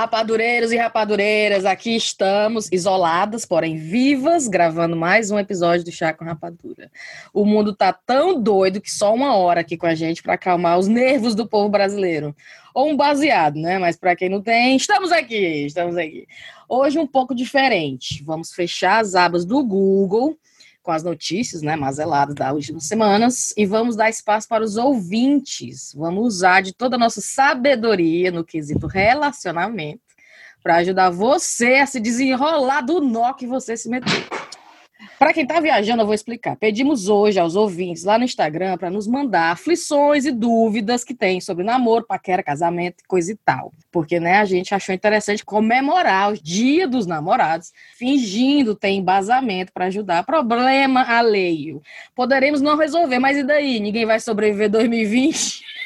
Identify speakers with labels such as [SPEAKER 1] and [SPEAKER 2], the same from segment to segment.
[SPEAKER 1] Rapadureiros e rapadureiras, aqui estamos, isoladas, porém vivas, gravando mais um episódio do Chá com Rapadura. O mundo tá tão doido que só uma hora aqui com a gente para acalmar os nervos do povo brasileiro. Ou um baseado, né? Mas para quem não tem, estamos aqui, estamos aqui. Hoje um pouco diferente. Vamos fechar as abas do Google com as notícias, né, mazeladas das últimas semanas, e vamos dar espaço para os ouvintes. Vamos usar de toda a nossa sabedoria no quesito relacionamento para ajudar você a se desenrolar do nó que você se meteu. Para quem está viajando, eu vou explicar. Pedimos hoje aos ouvintes lá no Instagram para nos mandar aflições e dúvidas que tem sobre namoro, paquera, casamento, coisa e tal. Porque né, a gente achou interessante comemorar o Dia dos Namorados, fingindo ter embasamento para ajudar. Problema alheio. Poderemos não resolver, mas e daí? Ninguém vai sobreviver 2020?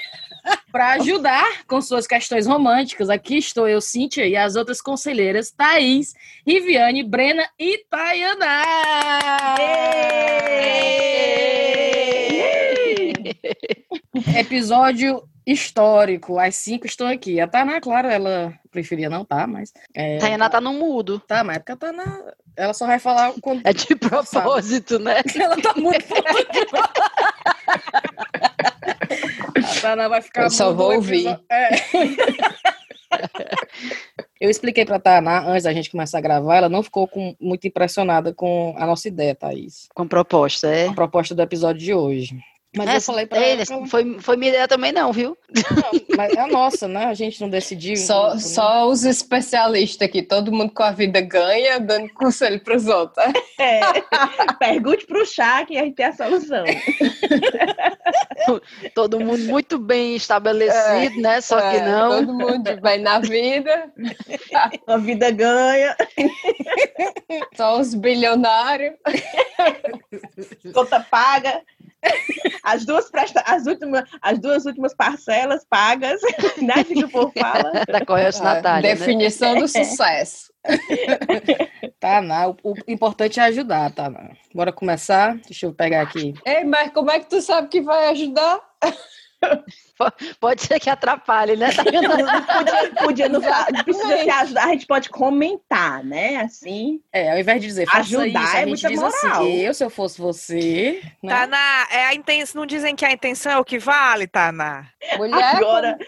[SPEAKER 1] Para ajudar com suas questões românticas, aqui estou eu, Cíntia, e as outras conselheiras, Thaís, Riviane, Brena e Tayana! Episódio histórico. As cinco estão aqui. A Tainá, claro, ela preferia não tá, mas.
[SPEAKER 2] É, Tainá tá no mudo.
[SPEAKER 1] Tá, mas é porque a Tainá. Ela só vai falar quando.
[SPEAKER 2] É de propósito, né?
[SPEAKER 1] Ela tá muito. A Tana vai ficar.
[SPEAKER 2] Eu só vou ouvir. É.
[SPEAKER 1] Eu expliquei pra Tana antes da gente começar a gravar, ela não ficou com, muito impressionada com a nossa ideia, Thaís.
[SPEAKER 2] Com a proposta, é?
[SPEAKER 1] Com a proposta do episódio de hoje.
[SPEAKER 2] Mas Essa, eu falei pra ela. Ela... Foi, foi minha ideia também, não, viu?
[SPEAKER 1] Não, mas é a nossa, né? A gente não decidiu.
[SPEAKER 3] Só, muito, só né? os especialistas aqui, todo mundo com a vida ganha, dando conselho para os outros.
[SPEAKER 4] É. Pergunte para o chá que a gente tem a solução.
[SPEAKER 2] todo mundo muito bem estabelecido, é, né? Só é, que não.
[SPEAKER 3] Todo mundo bem na vida.
[SPEAKER 4] a vida ganha.
[SPEAKER 3] Só os bilionários.
[SPEAKER 4] Conta paga. As duas, presta... as, últimas, as duas últimas parcelas pagas, né? Que o povo fala.
[SPEAKER 2] Da Correios ah, Natália.
[SPEAKER 3] Né? Definição né? do sucesso.
[SPEAKER 1] tá, não. O importante é ajudar, tá? Não. Bora começar? Deixa eu pegar aqui.
[SPEAKER 3] Ei, mas como é que tu sabe que vai ajudar?
[SPEAKER 2] Pode ser que atrapalhe, né? Tá
[SPEAKER 4] podia, podia não precisa se ajudar, a gente pode comentar, né? Assim.
[SPEAKER 1] É, ao invés de dizer ajudar isso, a é gente diz assim, moral. assim, eu, se eu fosse você.
[SPEAKER 5] Né? Taná, é a intenção, não dizem que a intenção é o que vale, Taná?
[SPEAKER 3] Mulher, Agora,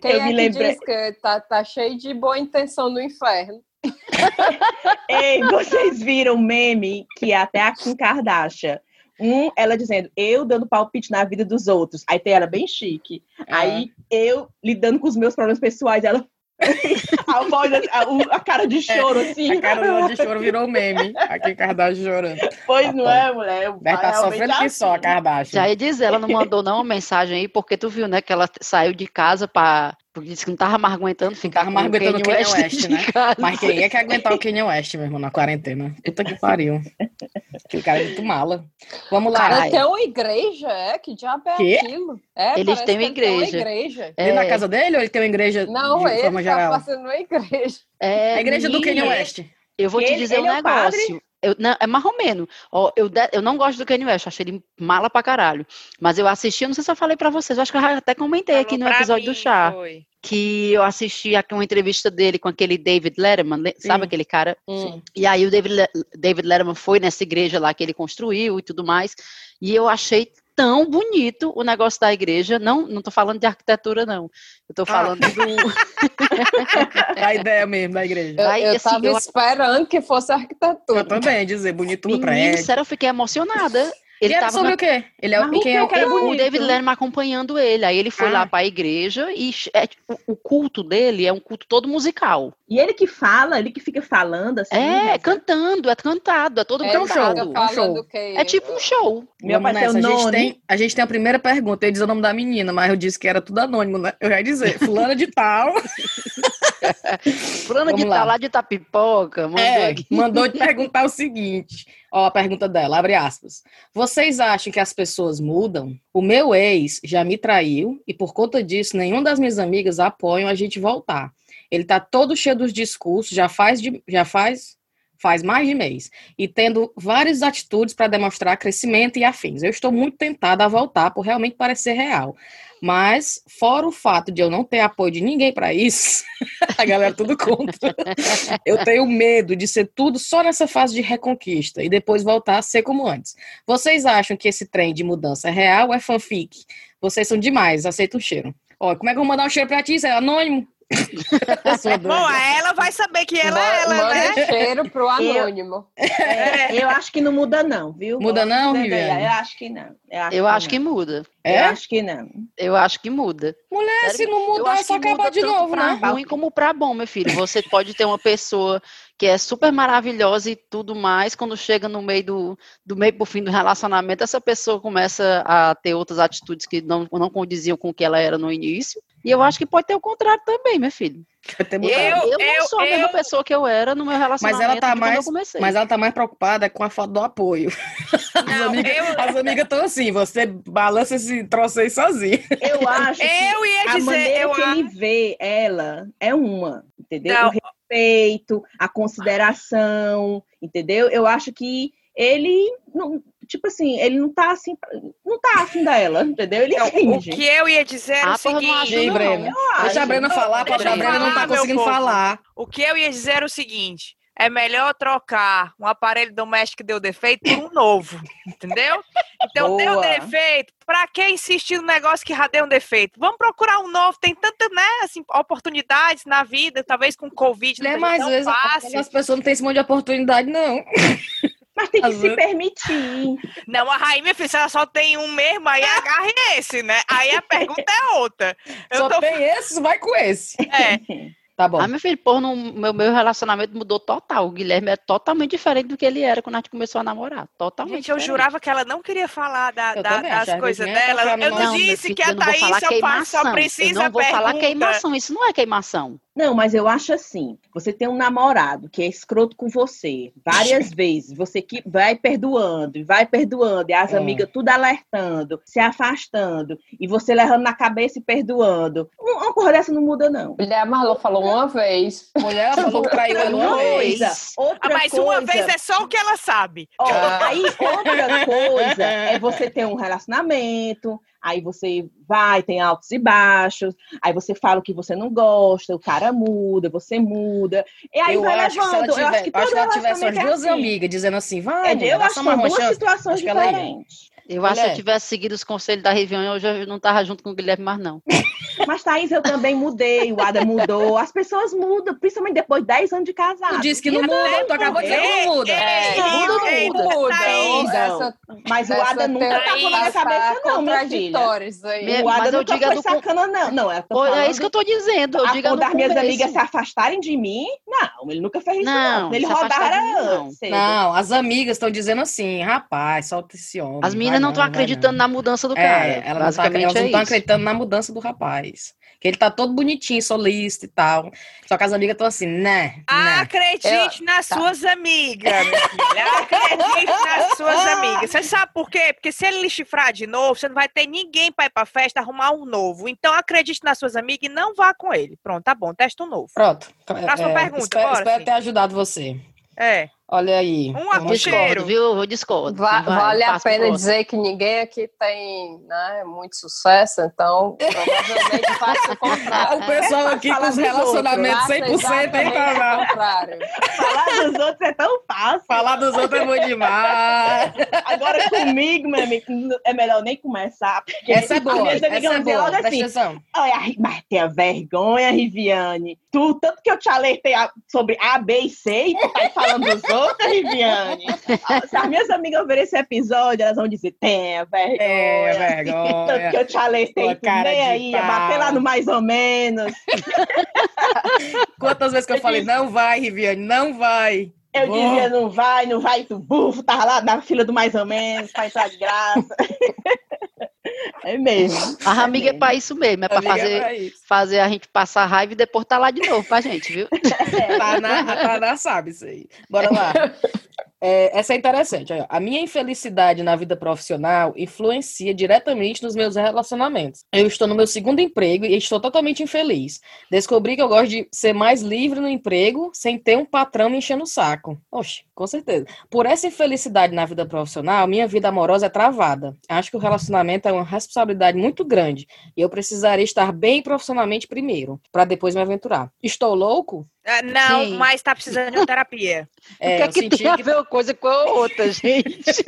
[SPEAKER 3] quem eu é me lembrei. Diz que tá, tá cheio de boa intenção no inferno.
[SPEAKER 4] Ei, vocês viram o meme que até a Kim Kardashian um, ela dizendo, eu dando palpite na vida dos outros. Aí tem ela bem chique. É. Aí eu lidando com os meus problemas pessoais, ela. a, voz, a, a, cara de choro, é, assim.
[SPEAKER 1] A cara de choro virou meme. Aqui, Kardashian chorando.
[SPEAKER 4] Pois não é, mulher?
[SPEAKER 1] Deve tá sofrendo que só, a assim. Kardashian.
[SPEAKER 2] Já ia dizer, ela não mandou não uma mensagem aí, porque tu viu, né, que ela saiu de casa para porque disse que não tava mais aguentando ficar.
[SPEAKER 1] Tava mais aguentando o Kanye West, West né? Mas quem é que aguentar o Kanye West, meu irmão, na quarentena? Puta que pariu. Que o cara é muito mala. Vamos lá.
[SPEAKER 3] Cara, tem uma igreja, é? Que diabo é que? aquilo? É,
[SPEAKER 2] Eles têm uma igreja.
[SPEAKER 3] Tem uma igreja.
[SPEAKER 1] É. na casa dele ou ele tem uma igreja
[SPEAKER 3] Não, de ele forma tá geral? passando uma igreja.
[SPEAKER 1] É, a igreja do Kanye West.
[SPEAKER 2] Eu vou te dizer um é negócio. Eu, não, é marromeno. Eu, eu não gosto do Kanye West, achei ele mala pra caralho. Mas eu assisti, eu não sei se eu falei pra vocês, eu acho que eu até comentei Falou aqui no episódio mim, do chá. Foi. Que eu assisti aqui uma entrevista dele com aquele David Letterman, sabe aquele cara? Sim. E aí o David, David Letterman foi nessa igreja lá que ele construiu e tudo mais. E eu achei tão bonito o negócio da igreja. Não, não tô falando de arquitetura, não. Eu tô ah. falando ah.
[SPEAKER 1] do. a ideia mesmo da igreja.
[SPEAKER 3] Eu, Aí, eu assim, eu... esperando que fosse arquitetura.
[SPEAKER 1] Eu também, dizer bonito no
[SPEAKER 2] prédio. Sério, eu fiquei emocionada.
[SPEAKER 1] Ele e era sobre na... o quê? Ele é, o quem é
[SPEAKER 2] o, o David Letterman acompanhando ele. Aí ele foi ah. lá para a igreja e é, tipo, o culto dele é um culto todo musical.
[SPEAKER 4] E ele que fala, ele que fica falando assim.
[SPEAKER 2] É, né? cantando, é cantado, é todo
[SPEAKER 1] é
[SPEAKER 2] cantado.
[SPEAKER 1] Um show.
[SPEAKER 2] É tipo um show.
[SPEAKER 1] Meu pai nessa. A gente, tem, a gente tem a primeira pergunta. Ele diz o nome da menina, mas eu disse que era tudo anônimo, né? Eu ia dizer, fulana de tal.
[SPEAKER 2] fulana de tal lá de Tapipoca.
[SPEAKER 1] Mandou, é, mandou te perguntar o seguinte. Ó, a pergunta dela, abre aspas. Vocês acham que as pessoas mudam? O meu ex já me traiu e por conta disso, nenhuma das minhas amigas apoiam a gente voltar. Ele tá todo cheio dos discursos, já faz, de, já faz faz mais de mês, e tendo várias atitudes para demonstrar crescimento e afins. Eu estou muito tentada a voltar por realmente parecer real. Mas, fora o fato de eu não ter apoio de ninguém para isso, a galera tudo contra. eu tenho medo de ser tudo só nessa fase de reconquista e depois voltar a ser como antes. Vocês acham que esse trem de mudança é real ou é fanfic? Vocês são demais, aceita o cheiro. Ó, como é que eu vou mandar um cheiro pra ti? Isso é anônimo?
[SPEAKER 5] Bom, ela vai saber que ela é ela,
[SPEAKER 3] manda
[SPEAKER 5] né?
[SPEAKER 3] cheiro pro anônimo.
[SPEAKER 4] É, eu acho que não muda, não, viu?
[SPEAKER 1] Muda
[SPEAKER 4] Vou
[SPEAKER 1] não, Viviane?
[SPEAKER 4] Eu acho que não. Eu acho,
[SPEAKER 2] Eu
[SPEAKER 4] que,
[SPEAKER 2] acho que
[SPEAKER 4] não.
[SPEAKER 2] muda.
[SPEAKER 1] É?
[SPEAKER 4] Eu acho que não.
[SPEAKER 2] Eu acho que muda.
[SPEAKER 1] Mulher,
[SPEAKER 2] Sério,
[SPEAKER 1] se não
[SPEAKER 2] eu
[SPEAKER 1] mudar, é
[SPEAKER 2] acho
[SPEAKER 1] só
[SPEAKER 2] que
[SPEAKER 1] acabar de novo,
[SPEAKER 2] pra
[SPEAKER 1] né?
[SPEAKER 2] ruim como pra bom, meu filho. Você pode ter uma pessoa que é super maravilhosa e tudo mais, quando chega no meio do, do meio pro fim do relacionamento, essa pessoa começa a ter outras atitudes que não, não condiziam com o que ela era no início. E eu acho que pode ter o contrário também, meu filho.
[SPEAKER 1] Vai ter
[SPEAKER 5] Eu-
[SPEAKER 1] mudado.
[SPEAKER 2] Eu, não
[SPEAKER 5] eu-
[SPEAKER 2] sou a mesma
[SPEAKER 5] eu-
[SPEAKER 2] pessoa que eu era no meu relacionamento
[SPEAKER 1] Mas ela tá
[SPEAKER 2] quando eu
[SPEAKER 1] mais,
[SPEAKER 2] comecei.
[SPEAKER 1] mas ela tá mais preocupada com a foto do apoio. As
[SPEAKER 5] Não,
[SPEAKER 1] amigas
[SPEAKER 5] eu-
[SPEAKER 1] as amigas estão assim, você balança esse troço aí sozinho.
[SPEAKER 4] Eu acho que
[SPEAKER 5] Eu ia
[SPEAKER 4] a
[SPEAKER 5] dizer,
[SPEAKER 4] maneira
[SPEAKER 5] eu
[SPEAKER 4] que
[SPEAKER 5] acho.
[SPEAKER 4] ele vê ela é uma, entendeu?
[SPEAKER 5] Não.
[SPEAKER 4] O respeito, a consideração, entendeu? Eu acho que ele, não, tipo assim, ele não tá assim, não tá afim dela, entendeu? Ele
[SPEAKER 5] Não, o
[SPEAKER 4] finge.
[SPEAKER 5] que eu ia dizer era o
[SPEAKER 2] Ah, não acho,
[SPEAKER 5] seguinte.
[SPEAKER 2] Não.
[SPEAKER 1] Deixa a. Brena falar, porque a Brena não tá conseguindo
[SPEAKER 5] povo.
[SPEAKER 1] falar.
[SPEAKER 5] O que eu ia dizer era o seguinte: é melhor trocar um aparelho doméstico que deu defeito por um novo, entendeu? Então deu
[SPEAKER 4] Boa.
[SPEAKER 5] defeito. Pra que insistir no negócio que já deu um defeito? Vamos procurar um novo. Tem tantas, né, assim, oportunidades na vida, talvez com Covid não
[SPEAKER 1] Né, às
[SPEAKER 5] tão
[SPEAKER 1] vezes
[SPEAKER 5] fácil.
[SPEAKER 1] as pessoas não têm esse monte de oportunidade, não.
[SPEAKER 4] Mas tem que
[SPEAKER 1] Às
[SPEAKER 4] se permitir.
[SPEAKER 5] Não, a Raí, minha filha, se ela só tem um mesmo, aí agarre esse, né? Aí a pergunta é outra. Eu
[SPEAKER 1] Só
[SPEAKER 5] tô...
[SPEAKER 1] tem esse, vai com esse.
[SPEAKER 5] É,
[SPEAKER 1] Tá bom.
[SPEAKER 2] Ah, meu filho, pô, no meu, meu relacionamento mudou total. O Guilherme é totalmente diferente do que ele era quando a gente começou a namorar. Totalmente.
[SPEAKER 5] Gente, eu
[SPEAKER 2] diferente.
[SPEAKER 5] jurava que ela não queria falar da- da-
[SPEAKER 1] também
[SPEAKER 5] das coisas dela. Eu não
[SPEAKER 2] Não,
[SPEAKER 5] disse
[SPEAKER 2] filho,
[SPEAKER 5] que a
[SPEAKER 2] eu não vou
[SPEAKER 5] Thaís
[SPEAKER 2] falar
[SPEAKER 5] só, só precisa
[SPEAKER 2] eu não vou falar
[SPEAKER 5] pergunta.
[SPEAKER 2] queimação. Isso não é queimação.
[SPEAKER 4] Não, mas eu acho assim: você tem um namorado que é escroto com você várias vezes, você que vai perdoando, e vai perdoando, e as
[SPEAKER 1] É.
[SPEAKER 4] amigas tudo alertando, se afastando, e você levando na cabeça e perdoando. Um- Uma coisa dessa não muda, não.
[SPEAKER 3] Mulher Marlon falou uma vez.
[SPEAKER 1] Mulher ela falou que traiu ele uma vez.
[SPEAKER 4] outra
[SPEAKER 5] Ah, mas
[SPEAKER 4] coisa,
[SPEAKER 5] uma vez é só o que ela sabe.
[SPEAKER 4] Ó,
[SPEAKER 1] Ah.
[SPEAKER 4] aí outra coisa é você ter um relacionamento, aí você vai, tem altos e baixos, aí você fala o que você não gosta, o cara muda, você muda, e aí
[SPEAKER 1] eu
[SPEAKER 4] vai
[SPEAKER 1] acho que se ela
[SPEAKER 4] levando. eu
[SPEAKER 1] tiver,
[SPEAKER 4] acho que
[SPEAKER 1] acho que ela tivesse umas
[SPEAKER 4] é
[SPEAKER 1] duas
[SPEAKER 4] assim.
[SPEAKER 1] amigas dizendo assim, vai,
[SPEAKER 4] É, eu acho que são
[SPEAKER 1] uma
[SPEAKER 4] duas situações
[SPEAKER 1] Acho que ela ia.
[SPEAKER 4] diferentes.
[SPEAKER 2] Eu acho que se eu tivesse seguido os conselhos da Riviane, eu já não tava junto com o Guilherme mais, não.
[SPEAKER 4] Mas, Thaís, eu também mudei, o Ada mudou, as pessoas mudam, principalmente depois de 10 anos de casado.
[SPEAKER 1] Tu disse que não muda, tu acabou de dizer que não muda.
[SPEAKER 5] Ei,
[SPEAKER 2] muda,
[SPEAKER 5] ei,
[SPEAKER 2] muda.
[SPEAKER 3] Muda.
[SPEAKER 5] Thaís,
[SPEAKER 3] Essa,
[SPEAKER 4] Mas o Ada nunca
[SPEAKER 3] teoria
[SPEAKER 4] tava na minha
[SPEAKER 3] tá
[SPEAKER 4] cabeça, não, minha filha. O Ada
[SPEAKER 2] eu
[SPEAKER 4] nunca foi sacana, não. Não, eu tô
[SPEAKER 2] Pô,
[SPEAKER 4] falando
[SPEAKER 2] é isso que eu tô dizendo. Eu digo
[SPEAKER 4] das minhas amigas se afastarem de mim, não, ele nunca fez isso, não.
[SPEAKER 2] Não,
[SPEAKER 4] Ele cedo.
[SPEAKER 1] Não, as amigas estão dizendo assim, rapaz, solta esse homem.
[SPEAKER 2] As meninas não estão acreditando na mudança do cara.
[SPEAKER 1] É, elas não tá-
[SPEAKER 2] Basicamente
[SPEAKER 1] elas não
[SPEAKER 2] é
[SPEAKER 1] estão
[SPEAKER 2] isso.
[SPEAKER 1] acreditando na mudança do rapaz. Que ele tá todo bonitinho, solista e tal. Só que as amigas estão assim, né, né.
[SPEAKER 5] Acredite nas
[SPEAKER 1] tá.
[SPEAKER 5] suas amigas. Acredite nas suas amigas. Você sabe por quê? Porque se ele lhe chifrar de novo, você não vai ter ninguém pra ir pra festa arrumar um novo. Então acredite nas suas amigas e não vá com ele. Pronto, tá bom, testa um novo.
[SPEAKER 1] Pronto.
[SPEAKER 5] Próxima pergunta,
[SPEAKER 1] Espero,
[SPEAKER 5] bora,
[SPEAKER 1] espero ter ajudado você.
[SPEAKER 5] É.
[SPEAKER 1] Olha aí.
[SPEAKER 5] Um apuxo.
[SPEAKER 2] Discordo, viu? Eu discordo.
[SPEAKER 3] Va-
[SPEAKER 2] Vai,
[SPEAKER 3] vale a pena dizer que ninguém aqui tem né, muito sucesso, então provavelmente faça o contrário.
[SPEAKER 1] O pessoal aqui com os relacionamentos
[SPEAKER 3] Faça
[SPEAKER 1] 100%, hein,
[SPEAKER 3] exatamente
[SPEAKER 1] Tainá?
[SPEAKER 3] o contrário.
[SPEAKER 4] Falar dos outros é tão fácil.
[SPEAKER 1] Falar dos outros é bom demais.
[SPEAKER 4] Agora comigo, meu amigo, é melhor nem começar. Porque
[SPEAKER 1] Essa é boa,
[SPEAKER 4] minhas amigas
[SPEAKER 1] essa é boa.
[SPEAKER 4] logo assim,
[SPEAKER 1] atenção.
[SPEAKER 4] Olha, mas tenha vergonha, Riviane. Tu, tanto que eu te alertei a- sobre A, B e C, e tu tá falando dos outros, Riviane. Se as minhas amigas verem esse episódio, elas vão dizer, tenha vergonha.
[SPEAKER 1] É,
[SPEAKER 4] Tanto que
[SPEAKER 1] vergonha.
[SPEAKER 4] eu te alertei,
[SPEAKER 1] cara
[SPEAKER 4] nem aí, ia bater
[SPEAKER 1] pau.
[SPEAKER 4] lá no mais ou menos.
[SPEAKER 1] Quantas vezes que eu falei, não vai, Riviane, não vai.
[SPEAKER 4] Eu
[SPEAKER 1] Bom.
[SPEAKER 4] dizia, não vai, não vai, tu bufo, tava lá na fila do mais ou menos, pra entrar de graça. É mesmo.
[SPEAKER 2] A amiga é
[SPEAKER 4] mesmo.
[SPEAKER 2] pra isso mesmo, é pra
[SPEAKER 1] Amiga,
[SPEAKER 2] fazer,
[SPEAKER 1] é
[SPEAKER 2] fazer a gente passar raiva e depois tá lá de novo pra gente, viu?
[SPEAKER 1] Tá na, tá na sabe isso aí. Bora lá. É, essa é interessante. A minha infelicidade na vida profissional influencia diretamente nos meus relacionamentos. Eu estou no meu segundo emprego e estou totalmente infeliz. Descobri que eu gosto de ser mais livre no emprego sem ter um patrão me enchendo o saco. Oxe, com certeza. Por essa infelicidade na vida profissional, minha vida amorosa é travada. Acho que o relacionamento é uma responsabilidade muito grande e eu precisaria estar bem profissionalmente primeiro, para depois me aventurar. Estou louco?
[SPEAKER 5] Uh, não, Sim. mas está precisando de uma terapia.
[SPEAKER 2] É, o que, é que tem a ver uma coisa com a outra, gente?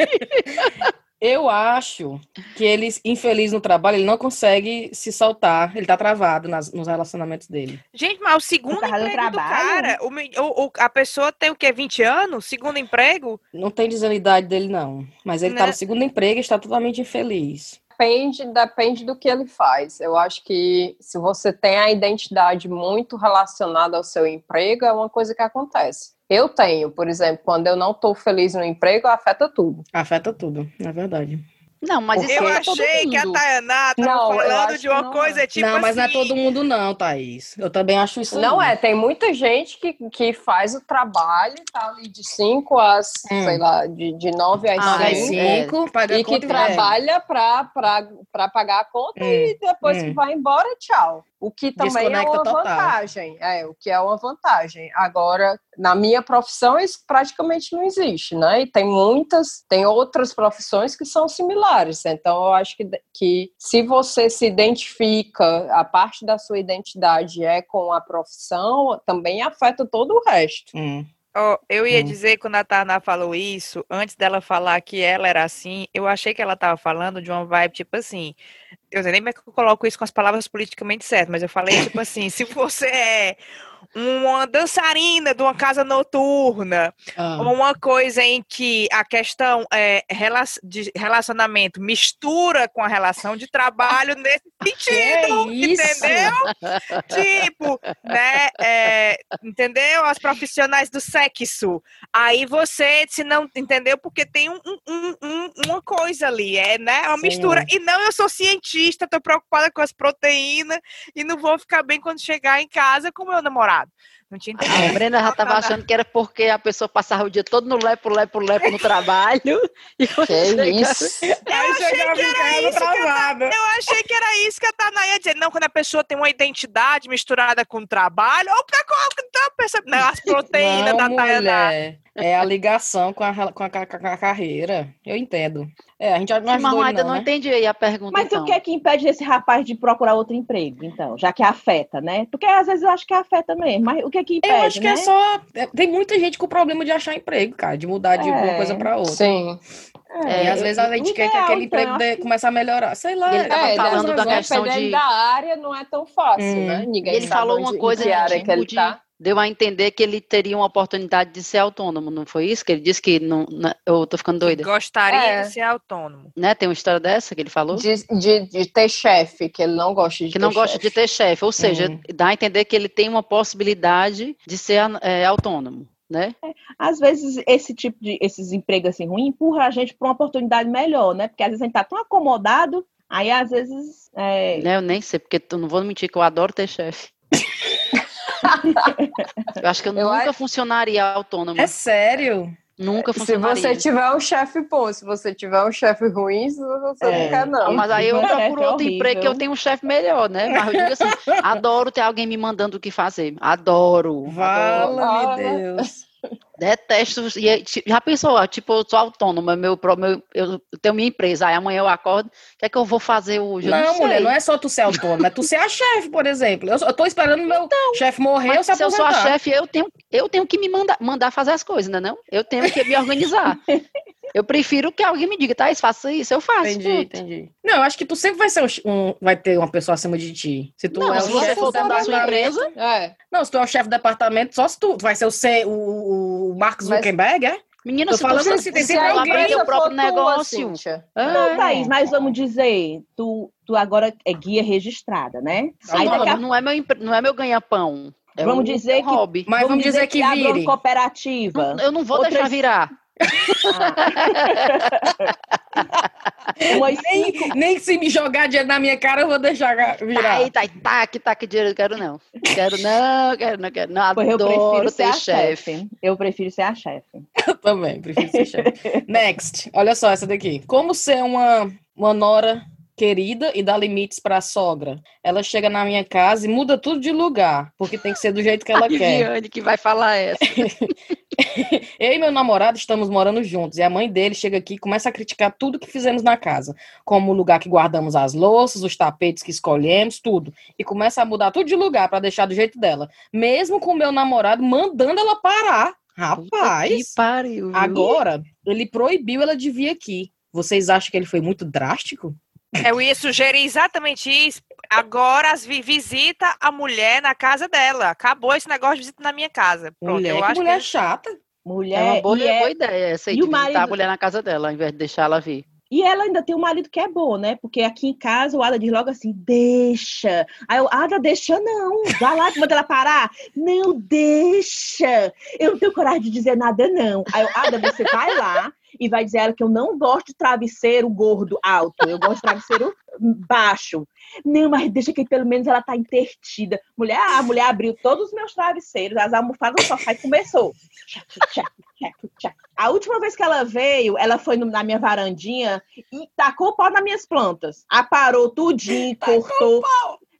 [SPEAKER 1] Eu acho que ele, infeliz no trabalho, ele não consegue se soltar, ele tá travado nas, nos relacionamentos dele.
[SPEAKER 5] Gente, mas o segundo emprego do cara, o, o, a pessoa tem o quê, 20 anos? Segundo emprego?
[SPEAKER 1] Não tem dizendo a idade dele, não. Mas ele né? tá no segundo emprego e está totalmente infeliz
[SPEAKER 3] depende, depende do que ele faz. Eu acho que se você tem a identidade muito relacionada ao seu emprego, é uma coisa que acontece. Eu tenho, por exemplo, quando eu não estou feliz no emprego, afeta tudo.
[SPEAKER 1] Afeta tudo, é verdade.
[SPEAKER 2] Não, mas isso
[SPEAKER 5] Eu
[SPEAKER 2] é
[SPEAKER 5] achei que a Tayaná tava falando de uma coisa
[SPEAKER 1] é.
[SPEAKER 5] tipo
[SPEAKER 1] Não, mas
[SPEAKER 5] assim...
[SPEAKER 1] não é todo mundo não, Thaís. Eu também acho isso
[SPEAKER 3] Não é, tem muita gente que, que faz o trabalho, tá ali de 5 às, hum. sei lá, de, de 9 às 5. Ah, é. E que trabalha para pagar a conta hum. e depois hum. que vai embora, tchau. O que também é uma total. vantagem. É, o que é uma vantagem. Agora, na minha profissão, isso praticamente não existe, né? E tem muitas, tem outras profissões que são similares. Então, eu acho que, que se você se identifica, a parte da sua identidade é com a profissão, também afeta todo o resto.
[SPEAKER 1] Hum.
[SPEAKER 5] Oh, eu ia hum. dizer, quando a Tana falou isso, antes dela falar que ela era assim, eu achei que ela estava falando de uma vibe tipo assim. Eu nem como é que eu coloco isso com as palavras politicamente certas, mas eu falei tipo assim: se você é uma dançarina de uma casa noturna, ah. uma coisa em que a questão é, de relacionamento mistura com a relação de trabalho nesse sentido, entendeu? tipo, né, é, entendeu? As profissionais do sexo. Aí você, se não entendeu, porque tem um, um, um, uma coisa ali, é, né, uma Sim. mistura. E não, eu sou cientista, tô preocupada com as proteínas e não vou ficar bem quando chegar em casa com meu namorado namorado. Não tinha entendido.
[SPEAKER 2] A Brenda já estava achando que era porque a pessoa passava o dia todo no lepo, lepo, lepo no trabalho. E que
[SPEAKER 3] chega... isso?
[SPEAKER 5] Eu achei, que era isso que a, eu achei que era isso que a Tana ia dizer. Não, quando a pessoa tem uma identidade misturada com o trabalho, ou tá com não, as proteínas
[SPEAKER 1] não,
[SPEAKER 5] da Tayana.
[SPEAKER 1] É a ligação com a, com a, com a carreira. Eu entendo. É, a gente não
[SPEAKER 2] Mas ainda não, não né? entendi aí a pergunta.
[SPEAKER 4] Mas
[SPEAKER 2] então.
[SPEAKER 4] o que é que impede esse rapaz de procurar outro emprego, então? Já que afeta, né? Porque às vezes eu acho que afeta mesmo. Mas o que é que impede?
[SPEAKER 1] Eu acho que
[SPEAKER 4] é
[SPEAKER 1] né? é só. Tem muita gente com problema de achar emprego, cara, de mudar de é, uma coisa para outra.
[SPEAKER 3] Sim.
[SPEAKER 1] É, e às vezes a gente quer que aquele então, emprego de, comece a melhorar. Sei lá.
[SPEAKER 2] Ele tava é, falando da questão de.
[SPEAKER 3] da área não é tão fácil, hum. né?
[SPEAKER 2] Ninguém ele falou uma coisa de, área que ele tá deu a entender que ele teria uma oportunidade de ser autônomo, não foi isso? Que ele disse que não. não eu tô ficando doida.
[SPEAKER 5] Gostaria é. de ser autônomo.
[SPEAKER 2] Né? Tem uma história dessa que ele falou?
[SPEAKER 3] De, de, de ter chefe, que ele não gosta de
[SPEAKER 2] que ter não gosta de ter chefe. Ou seja, uhum. dá a entender que ele tem uma possibilidade de ser é, autônomo. Né?
[SPEAKER 4] É, às vezes esse tipo de esses empregos assim ruim empurra a gente para uma oportunidade melhor, né? Porque às vezes a gente tá tão acomodado, aí às vezes é...
[SPEAKER 2] Né, eu nem sei porque eu não vou mentir que eu adoro ter chefe. eu acho que eu, eu nunca acho... funcionaria autônomo.
[SPEAKER 1] É sério?
[SPEAKER 2] Nunca funcionaria.
[SPEAKER 3] Se você tiver um chefe bom, se você tiver um chefe ruim, você é. não quer, não.
[SPEAKER 2] Mas aí eu procuro é outro emprego que eu tenho um chefe melhor, né? Mas eu digo assim, adoro ter alguém me mandando o que fazer. Adoro.
[SPEAKER 1] Vala-me Deus.
[SPEAKER 2] Detesto. E, já pensou, tipo, eu sou autônoma, meu, meu, eu tenho minha empresa, aí amanhã eu acordo, o que é que eu vou fazer hoje?
[SPEAKER 1] não,
[SPEAKER 2] não
[SPEAKER 1] mulher, não é só tu ser autônoma, é tu ser a chefe, por exemplo. Eu, eu tô esperando meu então, chefe morrer ou se
[SPEAKER 2] Se eu sou a chefe, eu tenho, eu tenho que me mandar, mandar fazer as coisas, não é não? Eu tenho que me organizar. Eu prefiro que alguém me diga, tá, faça isso, eu faço.
[SPEAKER 1] Entendi, entendi. Não, eu acho que tu sempre vai ser um, vai ter uma pessoa acima de ti. Se tu
[SPEAKER 2] não,
[SPEAKER 1] é
[SPEAKER 2] o chefe da sua empresa.
[SPEAKER 1] É. Não, se tu é o chefe do departamento, só se tu, tu vai ser o, C, o, o Mark Zuckerberg, é?
[SPEAKER 2] Menina, se falando assim, tem sempre alguém o próprio negócio.
[SPEAKER 4] É. Não, Thaís, mas vamos dizer, tu, tu agora é guia registrada, né?
[SPEAKER 2] Sim, não, a... não, é meu, não é meu ganha-pão. É
[SPEAKER 4] vamos um dizer que,
[SPEAKER 2] hobby.
[SPEAKER 1] Mas vamos, dizer, que, que vire.
[SPEAKER 4] uma cooperativa.
[SPEAKER 2] Não, eu não vou Outras... deixar virar.
[SPEAKER 1] nem, nem se me jogar dinheiro na minha cara, eu vou deixar virar.
[SPEAKER 2] Tá aí, tá aí, tá que tá que dinheiro, quero não. Quero não, quero não, quero não. Adoro eu prefiro ser a chefe.
[SPEAKER 4] Eu prefiro ser a chefe.
[SPEAKER 1] também, prefiro ser chefe. Next, olha só essa daqui. Como ser uma, uma nora querida e dá limites para a sogra. Ela chega na minha casa e muda tudo de lugar, porque tem que ser do jeito que ela a quer.
[SPEAKER 2] Viviane que vai falar essa.
[SPEAKER 1] Eu e meu namorado estamos morando juntos e a mãe dele chega aqui e começa a criticar tudo que fizemos na casa, como o lugar que guardamos as louças, os tapetes que escolhemos, tudo. E começa a mudar tudo de lugar para deixar do jeito dela, mesmo com o meu namorado mandando ela parar. Rapaz,
[SPEAKER 2] pariu,
[SPEAKER 1] agora ele proibiu ela de vir aqui. Vocês acham que ele foi muito drástico?
[SPEAKER 5] Eu ia sugerir exatamente isso. Agora as visita a mulher na casa dela. Acabou esse negócio de visita na minha casa.
[SPEAKER 1] Pronto, mulher, eu acho mulher que... chata.
[SPEAKER 2] Mulher, é uma boa, é... boa ideia essa aí, e de marido... a mulher na casa dela, ao invés de deixar ela vir.
[SPEAKER 4] E ela ainda tem um marido que é bom, né? Porque aqui em casa o Ada diz logo assim: deixa. Aí eu, Ada, deixa não. Vai lá que manda ela parar. Não, deixa. Eu não tenho coragem de dizer nada, não. Aí eu, Ada, você vai lá e vai dizer ela que eu não gosto de travesseiro gordo alto, eu gosto de travesseiro baixo. Não, mas deixa que pelo menos ela tá intertida. Mulher, a mulher abriu todos os meus travesseiros, as almofadas no sofá e começou. A última vez que ela veio, ela foi na minha varandinha e tacou o pau nas minhas plantas. Aparou tudinho, cortou.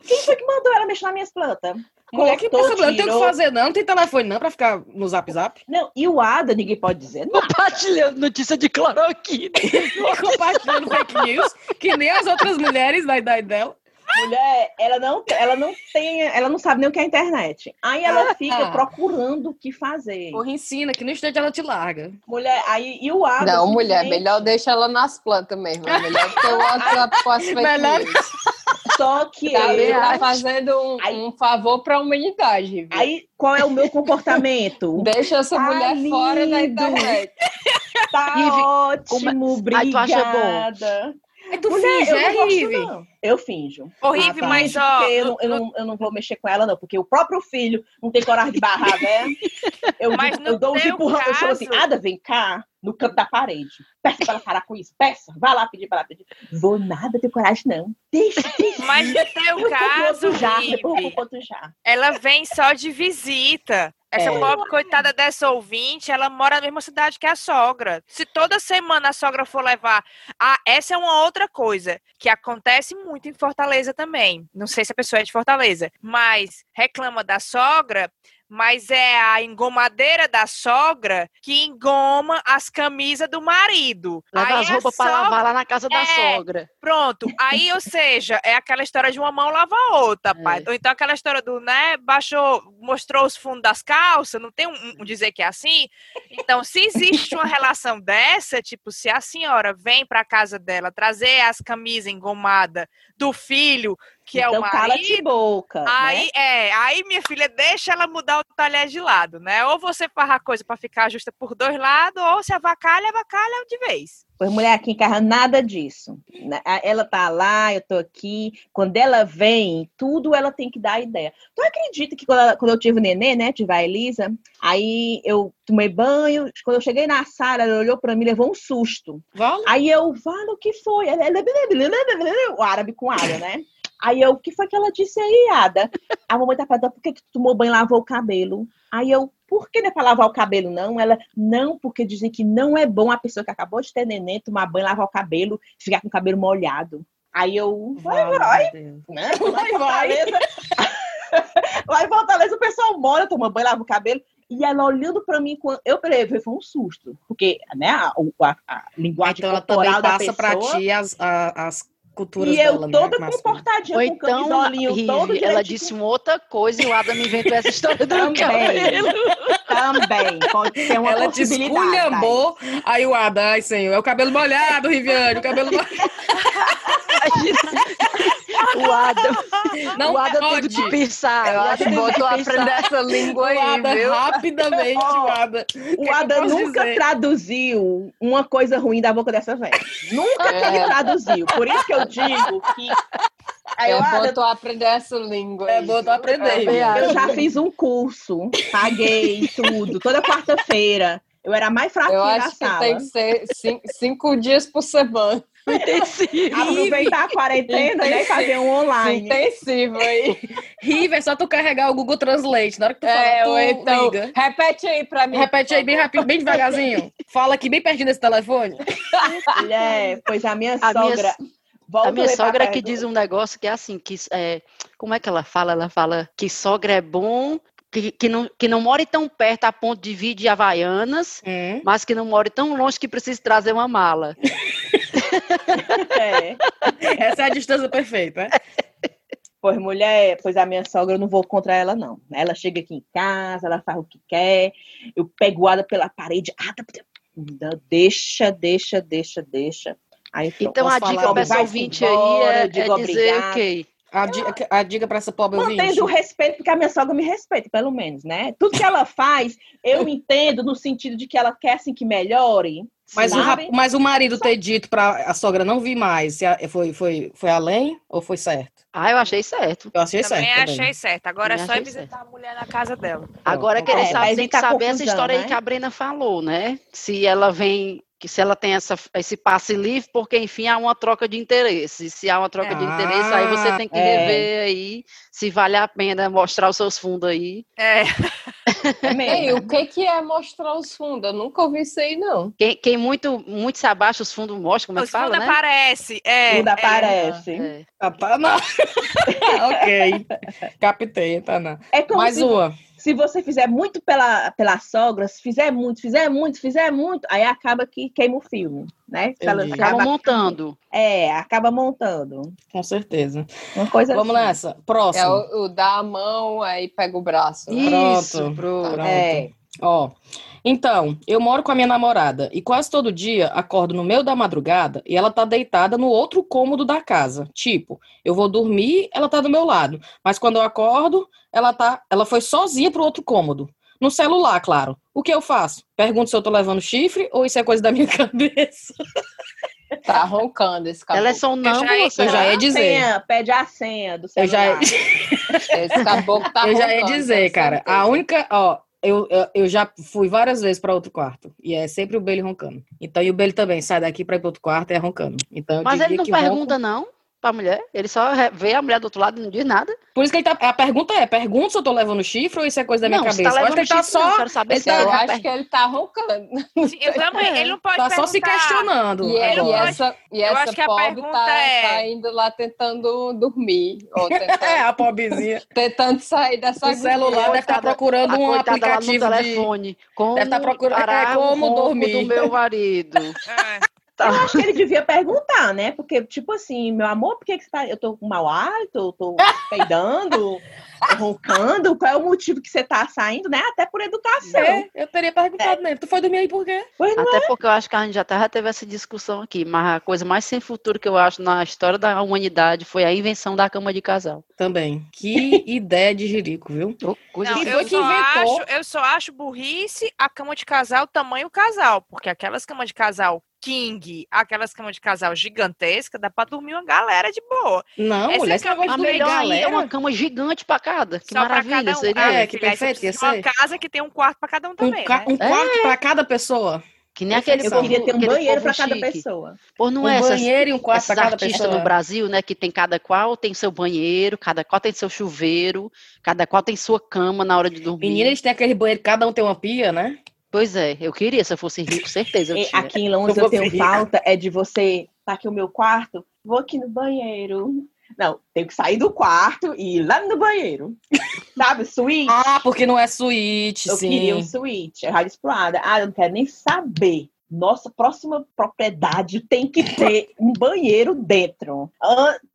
[SPEAKER 4] Quem foi que mandou ela mexer nas minhas plantas?
[SPEAKER 1] Mulher que pensa, não tem o que fazer, não. Não tem telefone, não, pra ficar no zap zap.
[SPEAKER 4] Não, e o Ada, ninguém pode dizer
[SPEAKER 2] nada. Compartilhando notícia de cloroquina.
[SPEAKER 1] Compartilhando fake news, que nem as outras mulheres da idade dela.
[SPEAKER 4] Mulher, ela não, ela não tem, ela não sabe nem o que é internet. Aí ela ah, fica ah. procurando o que fazer.
[SPEAKER 1] Porra, ensina, que no instante ela te larga.
[SPEAKER 4] Mulher, aí e o Ada.
[SPEAKER 3] Não, mulher, melhor deixa ela nas plantas mesmo. Melhor que o WhatsApp com as fake melhor... news.
[SPEAKER 4] Só que
[SPEAKER 3] tá, ele tá fazendo um, aí, um favor para a humanidade. Viu?
[SPEAKER 4] Aí, qual é o meu comportamento?
[SPEAKER 3] Deixa essa tá mulher lindo. fora da internet.
[SPEAKER 4] Tá ótimo, como... obrigada. Aí tu acha bom.
[SPEAKER 1] É tu Mulher, finge, é.
[SPEAKER 4] Eu finjo.
[SPEAKER 5] Horrível, ah, tá. mas ó.
[SPEAKER 4] Eu não, eu, não, eu não vou mexer com ela, não, porque o próprio filho não tem coragem de barrar, né? Eu, mas eu dou um empurrão, caso... eu chamo assim, Ada, vem cá, no canto da parede. Peça para ela parar com isso, peça, vai lá pedir para ela pedir. Vou nada ter coragem, não. Deixa, deixa.
[SPEAKER 5] Mas no teu caso, já,
[SPEAKER 4] já.
[SPEAKER 5] ela vem só de visita. Essa é. pobre coitada dessa ouvinte, ela mora na mesma cidade que a sogra. Se toda semana a sogra for levar. Ah, essa é uma outra coisa que acontece muito em Fortaleza também. Não sei se a pessoa é de Fortaleza, mas reclama da sogra mas é a engomadeira da sogra que engoma as camisas do marido.
[SPEAKER 2] Leva Aí as roupas sogra... para lavar lá na casa da é, sogra.
[SPEAKER 5] Pronto. Aí, ou seja, é aquela história de uma mão lava a outra, é. pai. Ou então aquela história do, né, baixou, mostrou os fundos das calças, não tem um, um dizer que é assim. Então, se existe uma relação dessa, tipo, se a senhora vem para casa dela trazer as camisas engomadas do filho, que então, é o então, marido. Cala de
[SPEAKER 4] boca.
[SPEAKER 5] Aí,
[SPEAKER 4] né?
[SPEAKER 5] é, aí, minha filha, deixa ela mudar o talher de lado, né? Ou você farra a coisa para ficar justa por dois lados, ou se avacalha, avacalha de vez.
[SPEAKER 4] Pois mulher aqui em casa, nada disso. Né? Ela tá lá, eu tô aqui. Quando ela vem, tudo ela tem que dar ideia. Tu acredita que quando, ela, quando eu tive o nenê, né, tive a Elisa, aí eu tomei banho, quando eu cheguei na sala, ela olhou pra mim, levou um susto.
[SPEAKER 1] Vale?
[SPEAKER 4] Aí eu, vale, o que foi? O árabe com árabe, né? Aí eu, o que foi que ela disse aí, Ada? A mamãe tá perguntando por que, que tu tomou banho e lavou o cabelo. Aí eu, por que não é pra lavar o cabelo, não? Ela, não, porque dizem que não é bom a pessoa que acabou de ter neném tomar banho, lavar o cabelo, ficar com o cabelo molhado. Aí eu, vai, vai, vai. Né? Vai, vai. Lá em Fortaleza o pessoal mora, toma banho, lava o cabelo. E ela olhando para mim, eu falei, foi um susto, porque né, a, a, a linguagem então, corporal ela também passa
[SPEAKER 1] para ti as, as culturas
[SPEAKER 4] e eu
[SPEAKER 1] dela,
[SPEAKER 4] toda né, comportadinha,
[SPEAKER 2] Ou com então, todo ela disse uma outra coisa e o Adam inventou essa história do também, cabelo.
[SPEAKER 4] Também, pode ser uma ela
[SPEAKER 1] desculhambou, aí o Adam, ai senhor, é o cabelo molhado, Riviane, o cabelo molhado.
[SPEAKER 2] O Adam. Não o Adam pode. teve que pensar.
[SPEAKER 3] Eu acho que botou aprender essa língua aí, Adam, viu?
[SPEAKER 1] Rapidamente, oh, o Adam.
[SPEAKER 4] O que Adam nunca dizer? traduziu uma coisa ruim da boca dessa velha. Nunca é. ele traduziu. Por isso que eu digo que
[SPEAKER 3] Aí eu é botou aprender essa língua.
[SPEAKER 1] É botou aprender.
[SPEAKER 4] Eu já fiz um curso, paguei tudo, toda quarta-feira. Eu era mais fraca
[SPEAKER 3] Eu acho que tem que ser cinco, cinco dias por semana.
[SPEAKER 4] Intensivo. Aproveitar a quarentena e fazer um online.
[SPEAKER 3] Intensivo aí.
[SPEAKER 1] River, é só tu carregar o Google Translate. Na hora que tu é, fala, tu então, liga.
[SPEAKER 3] Repete aí pra mim.
[SPEAKER 1] Repete aí bem rápido, bem devagarzinho. Fala aqui bem pertinho desse telefone.
[SPEAKER 4] É, pois a minha a sogra...
[SPEAKER 2] Minha, a minha sogra que diz um negócio que é assim, que é, como é que ela fala? Ela fala que sogra é bom que, que, não, que não more tão perto a ponto de vir de Havaianas, hum. mas que não more tão longe que precise trazer uma mala.
[SPEAKER 1] é. Essa é a distância perfeita. Né?
[SPEAKER 4] Pois mulher, pois a minha sogra eu não vou contra ela, não. Ela chega aqui em casa, ela faz o que quer, eu pego ela pela parede, ah, deixa, deixa, deixa, deixa.
[SPEAKER 2] Aí, então a dica para essa ouvinte aí é, é dizer obrigado. que
[SPEAKER 1] a dica, a dica para essa pobre
[SPEAKER 4] Mantendo o respeito, porque a minha sogra me respeita, pelo menos, né? Tudo que ela faz, eu entendo no sentido de que ela quer assim que melhore.
[SPEAKER 1] Mas, o, mas o marido ter dito para a sogra não vir mais, foi, foi, foi além ou foi certo?
[SPEAKER 2] Ah, eu achei certo.
[SPEAKER 1] Eu achei também certo.
[SPEAKER 5] Também achei certo. Agora também é só visitar certo. a mulher na casa dela.
[SPEAKER 2] Agora, querer é, saber, tem que saber essa história né? aí que a Brena falou, né? Se ela vem que se ela tem essa, esse passe livre, porque enfim há uma troca de interesse. Se há uma troca ah, de interesse, aí você tem que é. rever aí se vale a pena mostrar os seus fundos aí.
[SPEAKER 3] É. é Ei, o que, que é mostrar os fundos? Eu nunca ouvi isso aí, não.
[SPEAKER 2] Quem, quem muito, muito se abaixa, os fundos mostra, como é que fala,
[SPEAKER 5] né? aparece. É,
[SPEAKER 4] fundo aparece.
[SPEAKER 1] É. Ah, tá, não. ok. Captei, tá não. É como Mais se... uma
[SPEAKER 4] se você fizer muito pela, pela sogra, se fizer muito, fizer muito, fizer muito, aí acaba que queima o filme, né?
[SPEAKER 2] Ela acaba montando.
[SPEAKER 4] É, acaba montando.
[SPEAKER 1] Com certeza.
[SPEAKER 4] Uma coisa
[SPEAKER 1] Vamos assim. nessa. Próximo. É
[SPEAKER 3] o, o dar a mão, aí pega o braço.
[SPEAKER 1] Né? Isso, pronto. pronto. É. Ó, então, eu moro com a minha namorada e quase todo dia acordo no meio da madrugada e ela tá deitada no outro cômodo da casa. Tipo, eu vou dormir, ela tá do meu lado, mas quando eu acordo, ela tá, ela foi sozinha pro outro cômodo. No celular, claro. O que eu faço? Pergunto se eu tô levando chifre ou isso é coisa da minha cabeça.
[SPEAKER 3] Tá roncando esse caboclo.
[SPEAKER 2] Ela é sonâmbula,
[SPEAKER 1] eu já, eu já ia dizer.
[SPEAKER 4] Senha, pede a senha do celular.
[SPEAKER 1] Eu já, esse caboclo tá Eu já ia dizer, cara. A única, ó, eu, eu, já fui várias vezes para outro quarto. E é sempre o Bele roncando. Então, e o Bele também sai daqui para ir para outro quarto e é roncando. Então,
[SPEAKER 2] Mas ele não pergunta, ronco... não? Pra mulher. Ele só vê a mulher do outro lado e não diz nada.
[SPEAKER 1] Por isso que ele tá. A pergunta é: pergunta se eu tô levando chifre ou isso é coisa da minha não, cabeça? Tá
[SPEAKER 3] eu acho que
[SPEAKER 1] ele tá
[SPEAKER 3] só. Não, saber tá... Eu acho que ele tá roncando.
[SPEAKER 5] Eu também, ele não pode
[SPEAKER 1] Tá
[SPEAKER 5] perguntar.
[SPEAKER 1] só se questionando.
[SPEAKER 3] E, é, e essa, e essa acho que pobre tá, é... tá indo lá tentando dormir. Ou tentando...
[SPEAKER 1] é, a pobrezinha.
[SPEAKER 3] tentando sair dessa.
[SPEAKER 1] O celular deve estar tá procurando um aplicativo
[SPEAKER 2] no telefone.
[SPEAKER 1] De... Como deve estar tá procurando é, como dormir.
[SPEAKER 2] do meu marido. É.
[SPEAKER 4] Tá. Eu acho que ele devia perguntar, né? Porque, tipo assim, meu amor, por que, que você tá. Eu tô com mau hálito, eu tô peidando, roncando, qual é o motivo que você tá saindo, né? Até por educação. É,
[SPEAKER 1] eu teria perguntado é. mesmo. Tu foi dormir aí por quê?
[SPEAKER 2] Até é? porque eu acho que a gente já, já teve essa discussão aqui, mas a coisa mais sem futuro que eu acho na história da humanidade foi a invenção da cama de casal.
[SPEAKER 1] Também. Que ideia de jirico, viu?
[SPEAKER 5] Coisa Não, eu, só acho, eu só acho burrice a cama de casal tamanho casal, porque aquelas camas de casal king, aquelas camas de casal gigantesca, dá pra dormir uma galera de boa.
[SPEAKER 1] Não, Essa mulher, cama
[SPEAKER 2] de dormir galera. é uma cama gigante pra cada. Que Só maravilha, um. seria.
[SPEAKER 1] É, que perfeito,
[SPEAKER 5] ser. Uma casa que tem um quarto pra cada um também,
[SPEAKER 1] um,
[SPEAKER 5] né?
[SPEAKER 1] um quarto é. pra cada pessoa.
[SPEAKER 2] Que nem aquele
[SPEAKER 4] Eu queria ter um banheiro para cada pessoa.
[SPEAKER 2] Por não
[SPEAKER 1] um
[SPEAKER 2] é
[SPEAKER 1] banheiro e um quarto para cada pessoa.
[SPEAKER 2] no Brasil, né, que tem cada qual tem seu banheiro, cada qual tem seu chuveiro, cada qual tem sua cama na hora de dormir.
[SPEAKER 1] Menina, eles têm aquele banheiro, cada um tem uma pia, né?
[SPEAKER 2] Pois é, eu queria, se eu fosse rico, certeza. Eu
[SPEAKER 4] tinha. Aqui em Londres eu, eu tenho rica. falta é de você tá aqui o meu quarto, vou aqui no banheiro. Não, tenho que sair do quarto e ir lá no banheiro. Sabe, suíte?
[SPEAKER 1] Ah, porque não é suíte,
[SPEAKER 4] eu
[SPEAKER 1] sim.
[SPEAKER 4] Eu queria um suíte, é rádio explorada. Ah, eu não quero nem saber nossa próxima propriedade tem que ter um banheiro dentro.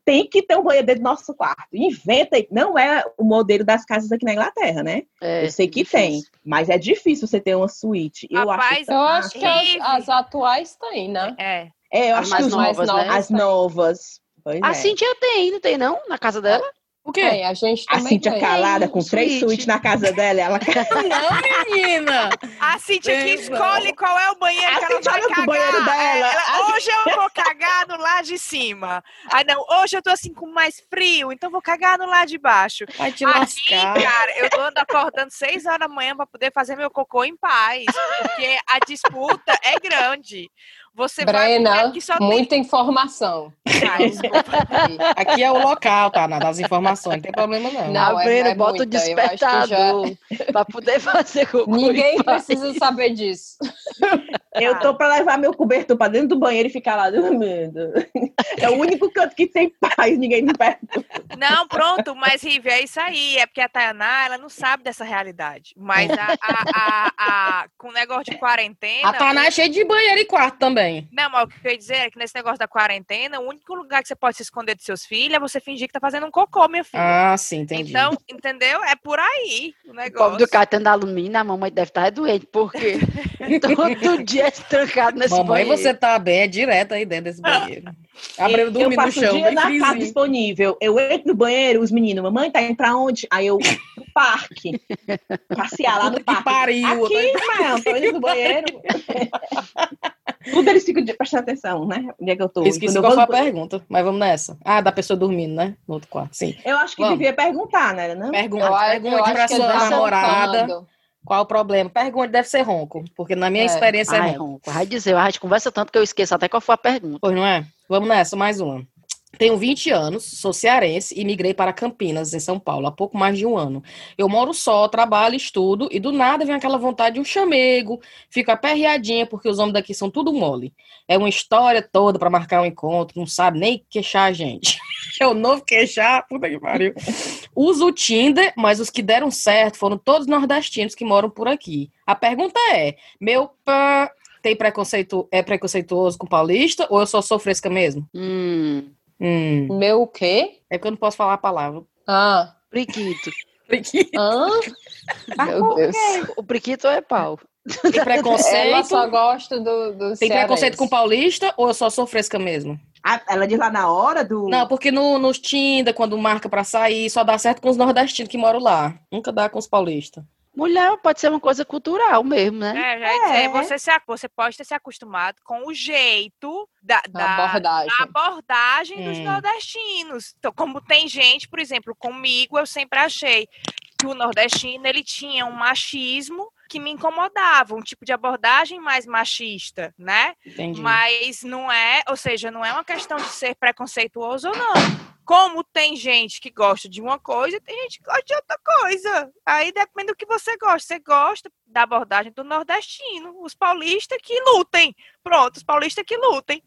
[SPEAKER 4] Tem que ter um banheiro dentro do nosso quarto. Inventa, não é o modelo das casas aqui na Inglaterra, né? É, eu sei que difícil. tem, mas é difícil você ter uma suíte.
[SPEAKER 3] Eu Rapaz, acho, eu acho que as, as, atuais têm, né?
[SPEAKER 4] É. É, eu acho que novas, novas, né? as novas.
[SPEAKER 2] Pois a é. Cintia tem, não tem não? Na casa dela?
[SPEAKER 3] O quê? É, a gente
[SPEAKER 4] a Cíntia tem. calada com três suítes na casa dela. Ela...
[SPEAKER 1] Não, menina!
[SPEAKER 5] A Cíntia que escolhe qual é o banheiro a que ela vai cagar.
[SPEAKER 4] banheiro dela.
[SPEAKER 5] Ela, hoje eu vou cagar no lado de cima. Ah, não, hoje eu tô assim com mais frio, então vou cagar no lado de baixo.
[SPEAKER 1] Vai te lascar.
[SPEAKER 5] cara, eu tô acordando seis horas da manhã para poder fazer meu cocô em paz, porque a disputa é grande.
[SPEAKER 3] Você Brena, vai muita tem... informação.
[SPEAKER 1] aqui é o local, tá? Das informações, não tem problema não.
[SPEAKER 2] Não, é, Breno, é bota muita, o despertador já... para poder fazer
[SPEAKER 3] o Ninguém precisa saber disso.
[SPEAKER 4] Eu tô para levar meu cobertor para dentro do banheiro e ficar lá dormindo. É o único canto que tem paz, ninguém me pergunta.
[SPEAKER 5] Não, pronto, mas Rive, é isso aí. É porque a Tayaná, ela não sabe dessa realidade. Mas a, a, a, a com o negócio de quarentena.
[SPEAKER 1] A Tayaná é cheia de banheiro e quarto também.
[SPEAKER 5] Não, mas o que eu ia dizer é que nesse negócio da quarentena, o único lugar que você pode se esconder de seus filhos é você fingir que tá fazendo um cocô, minha filha.
[SPEAKER 1] Ah, sim, entendi.
[SPEAKER 5] Então, entendeu? É por aí o negócio. O povo
[SPEAKER 2] do cartão da alumínio, a mamãe deve estar doente, porque todo dia é trancado nesse
[SPEAKER 1] mamãe,
[SPEAKER 2] banheiro.
[SPEAKER 1] Mamãe, você tá bem, é direto aí dentro desse banheiro. Abrindo dormindo no chão. Eu passo o dia na casa
[SPEAKER 4] disponível. Eu entro no banheiro, os meninos, mamãe, tá indo pra onde? Aí eu, no parque. Passear lá no parque. Que
[SPEAKER 1] pariu.
[SPEAKER 4] Aqui, não, tô indo no banheiro. Tudo eles ficam prestando atenção, né? Onde é que eu tô?
[SPEAKER 1] Esqueci qual foi a pergunta, mas vamos nessa. Ah, da pessoa dormindo, né? No outro quarto, sim.
[SPEAKER 4] Eu acho que vamos. devia perguntar, né? Não?
[SPEAKER 1] Pergunta, eu, pergunte eu pra sua namorada. Qual o problema? Pergunte, deve ser ronco, porque na minha é. experiência é, ah, é ronco.
[SPEAKER 2] ronco. Vai dizer, a gente conversa tanto que eu esqueço até qual foi a pergunta.
[SPEAKER 1] Pois não é? Vamos nessa, mais uma. Tenho 20 anos, sou cearense e migrei para Campinas, em São Paulo, há pouco mais de um ano. Eu moro só, trabalho, estudo e do nada vem aquela vontade de um chamego, fico aperreadinha porque os homens daqui são tudo mole. É uma história toda para marcar um encontro, não sabe nem queixar a gente. é o novo queixar, puta que pariu. Uso o Tinder, mas os que deram certo foram todos nordestinos que moram por aqui. A pergunta é: meu pá tem preconceito, é preconceituoso com paulista ou eu só sou fresca mesmo?
[SPEAKER 2] Hum.
[SPEAKER 3] Hum. Meu o quê?
[SPEAKER 1] É que eu não posso falar a palavra.
[SPEAKER 3] Ah.
[SPEAKER 2] Priquito.
[SPEAKER 1] Priquito.
[SPEAKER 3] Ah?
[SPEAKER 2] Meu Deus. O priquito é pau.
[SPEAKER 1] Tem preconceito? Ela
[SPEAKER 3] só gosta do, do
[SPEAKER 1] Tem preconceito com paulista ou eu só sou fresca mesmo?
[SPEAKER 4] Ah, ela diz lá na hora do.
[SPEAKER 1] Não, porque no, nos Tinder, quando marca pra sair, só dá certo com os nordestinos que moram lá. Nunca dá com os paulistas.
[SPEAKER 2] Mulher pode ser uma coisa cultural mesmo, né?
[SPEAKER 5] É, já é. Dizer, você, se, você pode ter se acostumado com o jeito da, da
[SPEAKER 3] abordagem,
[SPEAKER 5] da abordagem hum. dos nordestinos. Então, como tem gente, por exemplo, comigo, eu sempre achei que o nordestino ele tinha um machismo que me incomodava, um tipo de abordagem mais machista, né?
[SPEAKER 1] Entendi.
[SPEAKER 5] Mas não é, ou seja, não é uma questão de ser preconceituoso ou não. Como tem gente que gosta de uma coisa, tem gente que gosta de outra coisa. Aí depende do que você gosta. Você gosta da abordagem do nordestino. Os paulistas que lutem. Pronto, os paulistas que lutem.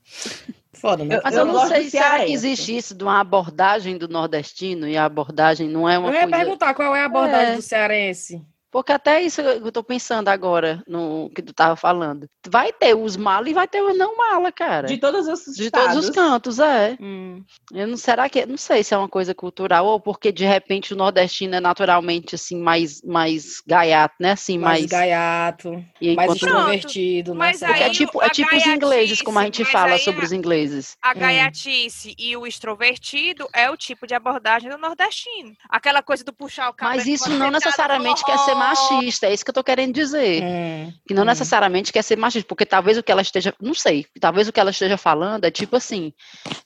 [SPEAKER 1] Foda, né?
[SPEAKER 2] Mas eu, eu não sei se será que existe isso de uma abordagem do nordestino e a abordagem não é uma
[SPEAKER 1] coisa... Eu ia coisa... perguntar qual é a abordagem é. do cearense.
[SPEAKER 2] Porque até isso eu estou pensando agora, no que tu estava falando. Vai ter os malos e vai ter os não mala, cara.
[SPEAKER 4] De todos os
[SPEAKER 2] De todos os cantos, é. Hum. Eu não, será que, não sei se é uma coisa cultural ou porque de repente o nordestino é naturalmente assim mais, mais gaiato, né? Assim, mais,
[SPEAKER 1] mais gaiato, e mais extrovertido, né?
[SPEAKER 5] Mas
[SPEAKER 2] aí, é tipo, é tipo os ingleses, como a gente fala sobre os ingleses.
[SPEAKER 5] A hum. gaiatice hum. e o extrovertido é o tipo de abordagem do nordestino. Aquela coisa do puxar o cabelo.
[SPEAKER 2] Mas isso não necessariamente quer ser machista, é isso que eu tô querendo dizer. Hum, que não hum. necessariamente quer ser machista, porque talvez o que ela esteja, não sei, talvez o que ela esteja falando é tipo assim,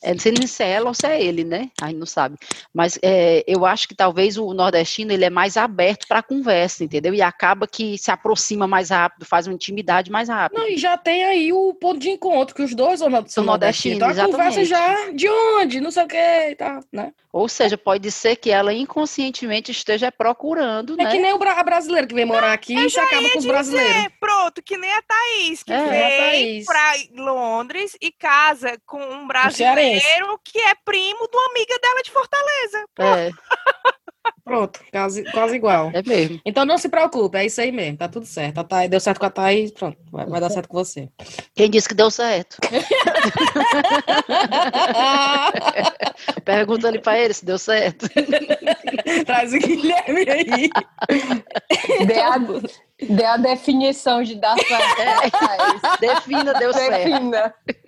[SPEAKER 2] é, não sei se é ela ou se é ele, né? Aí não sabe. Mas é, eu acho que talvez o nordestino ele é mais aberto para conversa, entendeu? E acaba que se aproxima mais rápido, faz uma intimidade mais rápido.
[SPEAKER 1] Não, e já tem aí o ponto de encontro que os dois são, são nordestinos. Então a exatamente. conversa já de onde, não sei o que, tá, né?
[SPEAKER 2] Ou seja, pode ser que ela inconscientemente esteja procurando,
[SPEAKER 1] é
[SPEAKER 2] né?
[SPEAKER 1] que nem o brasileiro que vem morar aqui e se acaba com os brasileiros. Dizer,
[SPEAKER 5] pronto, que nem a Thaís, que é, vem para Londres e casa com um brasileiro que é primo de uma amiga dela de Fortaleza.
[SPEAKER 2] É.
[SPEAKER 1] Pronto, quase, quase igual.
[SPEAKER 2] É mesmo.
[SPEAKER 1] Então não se preocupe, é isso aí mesmo, tá tudo certo. A Thaís, deu certo com a Thaís, pronto, vai, vai dar certo com você.
[SPEAKER 2] Quem disse que deu certo? Pergunta ali pra ele se deu certo.
[SPEAKER 1] Traz o Guilherme aí.
[SPEAKER 3] Dê a, dê a definição de dar certo.
[SPEAKER 2] É, defina, deu Defina. certo.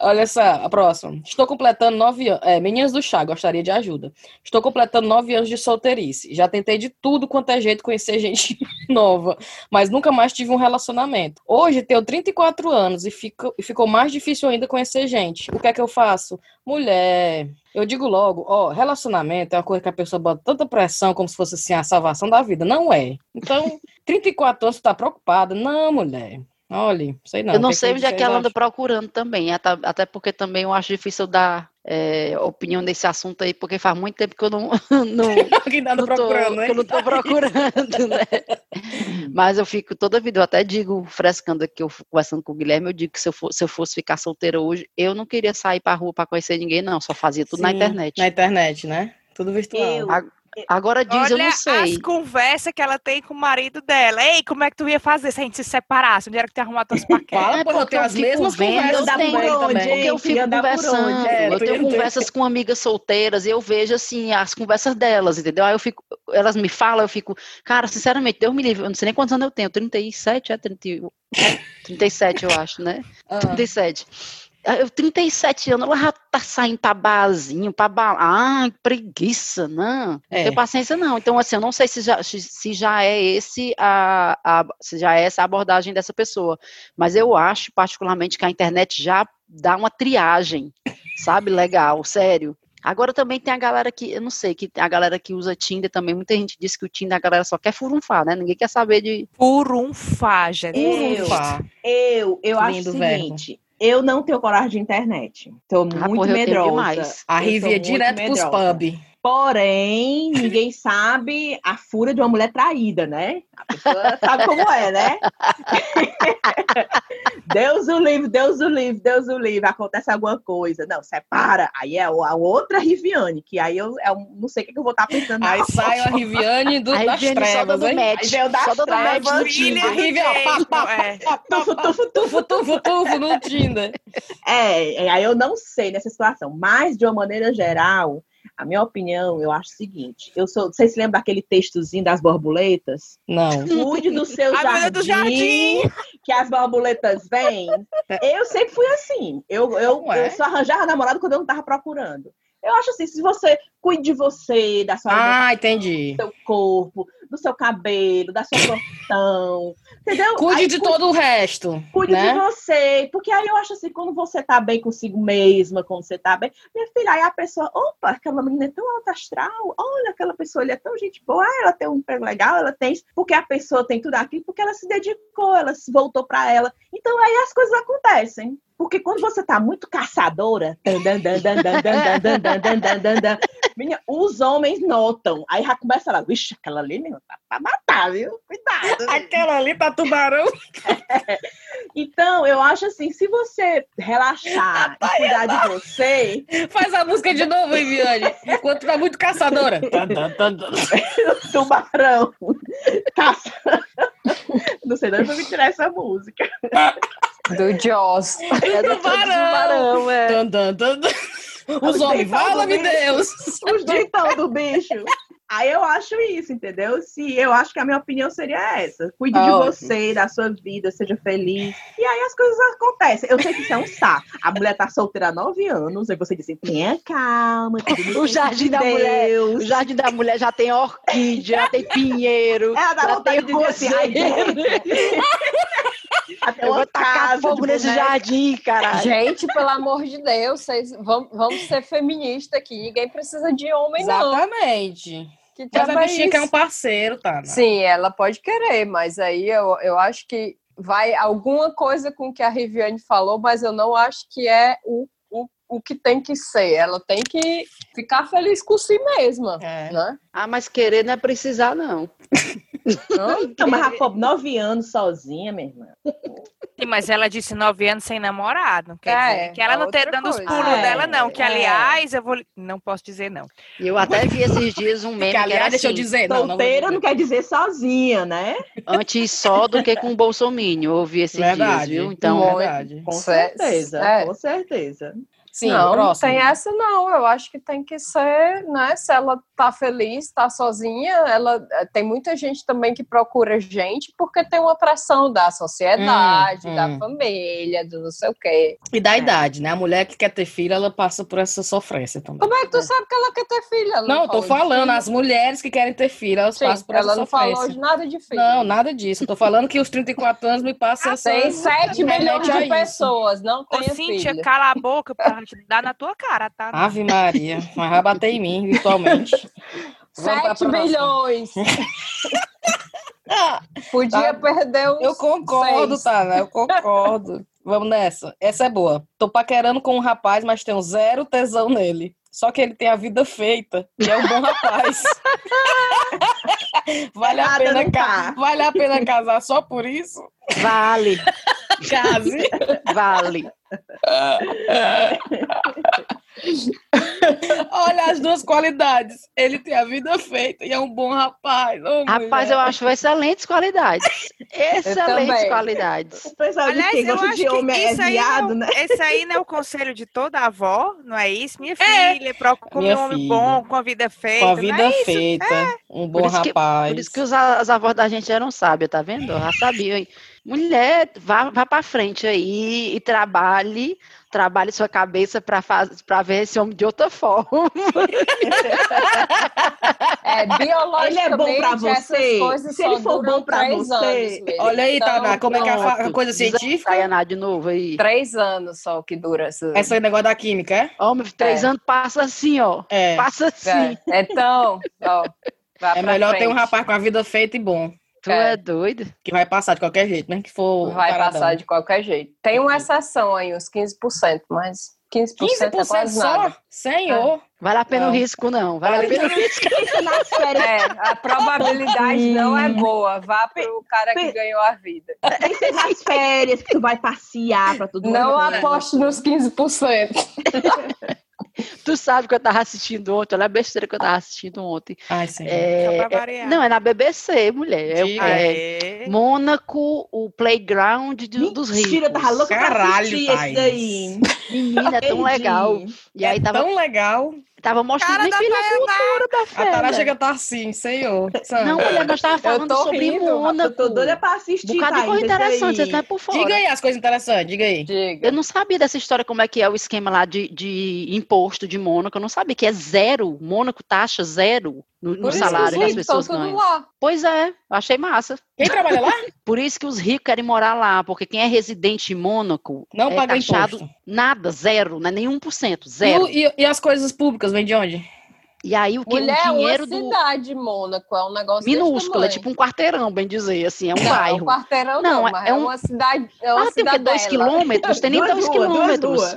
[SPEAKER 1] Olha só, a próxima. Estou completando nove anos. É, meninas do chá, gostaria de ajuda. Estou completando nove anos de solteirice. Já tentei de tudo quanto é jeito conhecer gente nova, mas nunca mais tive um relacionamento. Hoje tenho 34 anos e, fico, e ficou mais difícil ainda conhecer gente. O que é que eu faço? Mulher. Eu digo logo, ó, relacionamento é uma coisa que a pessoa bota tanta pressão como se fosse assim a salvação da vida. Não é. Então, 34 anos, tu tá preocupada? Não, mulher. Olha, sei não.
[SPEAKER 2] Eu não sei onde é que ela anda procurando também, até porque também eu acho difícil dar é, opinião nesse assunto aí, porque faz muito tempo que eu não, não,
[SPEAKER 1] tá não, tô, né?
[SPEAKER 2] eu não tô procurando, né? Mas eu fico toda vida, eu até digo, frescando aqui, eu conversando com o Guilherme, eu digo que se eu, for, se eu fosse ficar solteira hoje, eu não queria sair pra rua pra conhecer ninguém, não, só fazia tudo Sim, na internet.
[SPEAKER 1] Na internet, né? Tudo virtual. Eu,
[SPEAKER 2] Agora diz,
[SPEAKER 5] Olha
[SPEAKER 2] eu não sei.
[SPEAKER 5] as conversas que ela tem com o marido dela. Ei, como é que tu ia fazer se a gente se separasse? Onde era que tu ia arrumar tuas paquetas?
[SPEAKER 1] Fala, é, eu tenho as mesmas conversas
[SPEAKER 2] eu tenho, onde, porque eu fico conversando. É, eu tenho conversas com amigas solteiras e eu vejo, assim, as conversas delas, entendeu? Aí eu fico, elas me falam, eu fico, cara, sinceramente, Deus me livre, eu não sei nem quantos anos eu tenho, 37, é 30, 37 eu acho, né? Ah. 37. Eu, 37 anos, ela já tá saindo pra barzinho, pra bar... Ai, preguiça, não. Não é. tenho paciência, não. Então, assim, eu não sei se já, se já é esse a, a, se já é essa a abordagem dessa pessoa. Mas eu acho, particularmente, que a internet já dá uma triagem, sabe? Legal, sério. Agora também tem a galera que, eu não sei, que a galera que usa Tinder também, muita gente diz que o Tinder a galera só quer furunfar, né? Ninguém quer saber de.
[SPEAKER 5] Furunfar, gente.
[SPEAKER 4] Eu, eu, eu acho o seguinte, eu não tenho coragem de internet. Tô ah, muito porra, medrosa.
[SPEAKER 1] A Rivi é direto medrosa. pros pub.
[SPEAKER 4] Porém, ninguém sabe a fúria de uma mulher traída, né? A pessoa sabe como é, né? Deus o livre, Deus o livre, Deus o livre, acontece alguma coisa. Não, separa. Aí é a outra Riviane, que aí eu, eu não sei o que eu vou estar pensando.
[SPEAKER 1] Aí sai a Riviane do,
[SPEAKER 2] aí
[SPEAKER 1] das trevas,
[SPEAKER 2] hein? Match. Aí veio das só trevas.
[SPEAKER 1] A Rivi, ó, pá, pá, é. tufo, tufo, tufo, tufo, tufo no Tinder.
[SPEAKER 4] É, aí eu não sei nessa situação, mas de uma maneira geral a minha opinião, eu acho o seguinte: eu sou. Vocês se lembram daquele textozinho das borboletas?
[SPEAKER 1] Não.
[SPEAKER 4] Cuide do seu jardim, do jardim, que as borboletas vêm. Eu sempre fui assim. Eu, eu, é? eu só arranjava namorado quando eu não estava procurando. Eu acho assim, se você cuide de você, da sua
[SPEAKER 1] ah, entendi.
[SPEAKER 4] do seu corpo, do seu cabelo, da sua profissão, entendeu?
[SPEAKER 1] Cuide aí, de cuide, todo o resto.
[SPEAKER 4] Cuide
[SPEAKER 1] né?
[SPEAKER 4] de você, porque aí eu acho assim, quando você tá bem consigo mesma, quando você tá bem, minha filha, aí a pessoa, opa, aquela menina é tão alta astral, olha, aquela pessoa, ele é tão gente boa, ah, ela tem um emprego legal, ela tem isso, porque a pessoa tem tudo aquilo, porque ela se dedicou, ela se voltou para ela. Então aí as coisas acontecem. Porque quando você tá muito caçadora, minha, os homens notam. Aí já começa lá, vixe, aquela ali, meu, tá pra matar, viu? Cuidado.
[SPEAKER 1] aquela ali tá tubarão.
[SPEAKER 4] É. Então, eu acho assim, se você relaxar e cuidar de você.
[SPEAKER 1] Faz a música de novo, Viviane. Enquanto tá muito caçadora.
[SPEAKER 4] Tubarão. Caça. Não sei de onde eu me tirar essa música.
[SPEAKER 3] Do Jaws.
[SPEAKER 1] É do tubarão, é. Dun, dun, dun, Os homens, fala-me Deus!
[SPEAKER 4] Os dentão do bicho. Aí eu acho isso, entendeu? Se eu acho que a minha opinião seria essa. Cuide ah, de ótimo. você, da sua vida, seja feliz. E aí as coisas acontecem. Eu sei que isso é um saco. A mulher tá solteira há nove anos, aí você diz assim, tenha calma.
[SPEAKER 2] O jardim da mulher. O jardim da mulher já tem orquídea, já tem pinheiro.
[SPEAKER 4] Ela dá já tem de dizer assim,
[SPEAKER 2] Até eu vou tacar fogo nesse jardim, cara.
[SPEAKER 3] Gente, pelo amor de Deus, vocês vamos, vamos ser feministas aqui. Ninguém precisa de homem,
[SPEAKER 1] Exatamente. não. Exatamente. Que mas a bichinha quer um parceiro, tá? Né?
[SPEAKER 3] Sim, ela pode querer, mas aí eu, eu acho que vai alguma coisa com que a Riviane falou, mas eu não acho que é o, o, o que tem que ser. Ela tem que ficar feliz com si mesma, é. né?
[SPEAKER 2] Ah, mas querer não é precisar, não.
[SPEAKER 4] Então, mas Rafa, nove anos sozinha, minha irmã.
[SPEAKER 5] Sim, mas ela disse nove anos sem namorado. Quer é, dizer, que ela não tá dando coisa. os pulos ah, dela, não. Que, é. aliás, eu vou. Não posso dizer, não.
[SPEAKER 2] Eu até vi esses dias um meme. Que, aliás, que
[SPEAKER 4] deixa
[SPEAKER 2] assim,
[SPEAKER 4] eu dizer, não, solteira não, não, quer dizer sozinha, né?
[SPEAKER 2] Antes só do que com o Bolsonaro. Eu ouvi esses verdade, dias, viu? Então,
[SPEAKER 4] verdade. Com certeza, é. com certeza.
[SPEAKER 3] Sim, não, próximo. não tem essa não. Eu acho que tem que ser, né? Se ela tá feliz, tá sozinha, ela eh, tem muita gente também que procura gente porque tem uma pressão da sociedade, hum, da hum. família, do não sei o quê.
[SPEAKER 1] E da é. idade, né? A mulher que quer ter filho, ela passa por essa sofrência também.
[SPEAKER 3] Como é que tu é. sabe que ela quer ter filho? Ela
[SPEAKER 1] não, não tô falando, as mulheres que querem ter filho, elas Sim, passam por essa sofrência. Ela não falou
[SPEAKER 3] de nada de filho.
[SPEAKER 1] Não, nada disso. Eu tô falando que os 34 anos me passam essa.
[SPEAKER 3] Tem 7 milhões de pessoas, não tem Ô, Cíntia,
[SPEAKER 5] filho. cala a boca pra gente dar na tua cara, tá?
[SPEAKER 1] Ave Maria, mas vai bater em mim virtualmente.
[SPEAKER 3] 7 bilhões. Podia tá. perder os
[SPEAKER 1] Eu concordo, seis. Eu concordo. Vamos nessa. Essa é boa. Tô paquerando com um rapaz, mas tenho zero tesão nele. Só que ele tem a vida feita e é um bom rapaz. vale, a pena ca... vale a pena casar só por isso?
[SPEAKER 2] Vale.
[SPEAKER 1] Case.
[SPEAKER 2] Vale.
[SPEAKER 1] Olha as duas qualidades. Ele tem a vida feita e é um bom rapaz. Oh,
[SPEAKER 2] rapaz, mulher. eu acho excelentes qualidades. Excelentes qualidades.
[SPEAKER 5] O pessoal Aliás, de quem gosta de homem é viado, não, né? Esse aí não é o conselho de toda avó, não é isso? Minha é. filha, procura um homem bom, com a vida feita.
[SPEAKER 1] Com a vida é feita, é. um bom por rapaz.
[SPEAKER 2] Que, por isso que os, as avós da gente eram sábias, tá vendo? Já sabiam. Mulher, vá, vá para frente aí e trabalhe trabalhe sua cabeça para ver esse homem de outra forma.
[SPEAKER 3] É, biologicamente, ele é bom para você.
[SPEAKER 4] Se ele for bom para você,
[SPEAKER 1] olha aí, então, como é que é a, coisa científica?
[SPEAKER 2] Tayaná de novo aí.
[SPEAKER 3] Três anos só que dura essa.
[SPEAKER 1] Essa é o negócio da química, é?
[SPEAKER 2] Homem, três é. anos passa assim, ó. É. Passa assim.
[SPEAKER 3] É. Então, ó,
[SPEAKER 1] é melhor frente. ter um rapaz com a vida feita e bom.
[SPEAKER 2] Tu é. é doido?
[SPEAKER 1] Que vai passar de qualquer jeito, nem que for.
[SPEAKER 3] Vai paradão. passar de qualquer jeito. Tem uma exceção aí, uns 15%, mas 15%, 15% é quase só? nada.
[SPEAKER 1] Senhor! É.
[SPEAKER 2] Vale a pena o risco, não. Vale, vale a pena o risco.
[SPEAKER 3] é, a probabilidade não é boa. Vá para o cara que ganhou a vida.
[SPEAKER 4] Tem que nas férias que tu vai passear para tudo.
[SPEAKER 3] Não aposte nos 15%.
[SPEAKER 2] Tu sabe que eu tava assistindo ontem, olha a besteira que eu tava assistindo ontem.
[SPEAKER 1] Ai, sim.
[SPEAKER 2] É, é, não, é na BBC, mulher. É, é Mônaco, o playground do, dos ricos. Mentira,
[SPEAKER 4] tava louca Caralho, pra assistir daí.
[SPEAKER 2] Menina, é tão legal.
[SPEAKER 1] E aí é tava... tão legal.
[SPEAKER 2] Tava mostrando Cara, filha, a cultura da fé.
[SPEAKER 1] A Tara chega tá assim, senhor.
[SPEAKER 2] Não, mulher, nós tava falando sobre rindo, Mônaco.
[SPEAKER 4] Eu tô doida pra assistir. Um
[SPEAKER 2] bocado de coisa interessante, você tá por fora.
[SPEAKER 1] Diga aí as coisas interessantes, diga aí.
[SPEAKER 2] Diga. Eu não sabia dessa história, como é que é o esquema lá de, de imposto de Mônaco. Eu não sabia que é zero. Mônaco, taxa zero no, no salário que as pessoas ganham. Lá. Pois é, achei massa.
[SPEAKER 1] Quem trabalha lá?
[SPEAKER 2] Por isso que os ricos querem morar lá, porque quem é residente em Mônaco
[SPEAKER 1] não
[SPEAKER 2] é
[SPEAKER 1] paga taxado imposto.
[SPEAKER 2] nada, zero, não é nenhum por cento, zero.
[SPEAKER 1] E, e, e as coisas públicas vêm de onde?
[SPEAKER 2] E aí o que
[SPEAKER 3] Mulher,
[SPEAKER 2] o dinheiro
[SPEAKER 3] é uma cidade, Mônaco, é um negócio
[SPEAKER 2] minúsculo, é tipo um quarteirão, bem dizer, assim, é um não, bairro.
[SPEAKER 3] Um quarteirão não, não é, é, um... uma cidade, é uma
[SPEAKER 2] ah, tem o quê? Dois quilômetros? Tem nem dois quilômetros.
[SPEAKER 1] Duas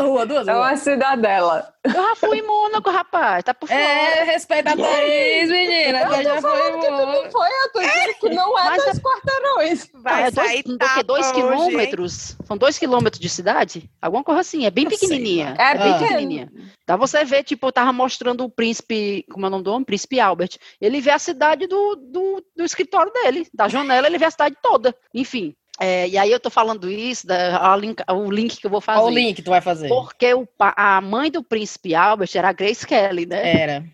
[SPEAKER 1] ruas, duas ruas. É
[SPEAKER 3] uma cidadela.
[SPEAKER 2] Eu já fui em Mônaco, rapaz. Tá por é, fora.
[SPEAKER 1] É, respeita a Thaís, menina. Eu já
[SPEAKER 3] Mônaco. Foi, eu tô dizendo que não é Mas dois é... quarteirões.
[SPEAKER 2] Vai é dois, tá dois quilômetros. São dois quilômetros de cidade? Alguma coisa assim. É bem eu pequenininha.
[SPEAKER 3] Sei, é bem ah. pequenininha.
[SPEAKER 2] Dá você ver, tipo, eu tava mostrando o príncipe, como é o nome do homem? Príncipe Albert. Ele vê a cidade do, do, do escritório dele. Da janela, ele vê a cidade toda. Enfim, é, e aí eu tô falando isso, da, link, o link que eu vou fazer.
[SPEAKER 1] Qual o link que tu vai fazer?
[SPEAKER 2] Porque o, a mãe do príncipe Albert era a Grace Kelly, né?
[SPEAKER 1] Era.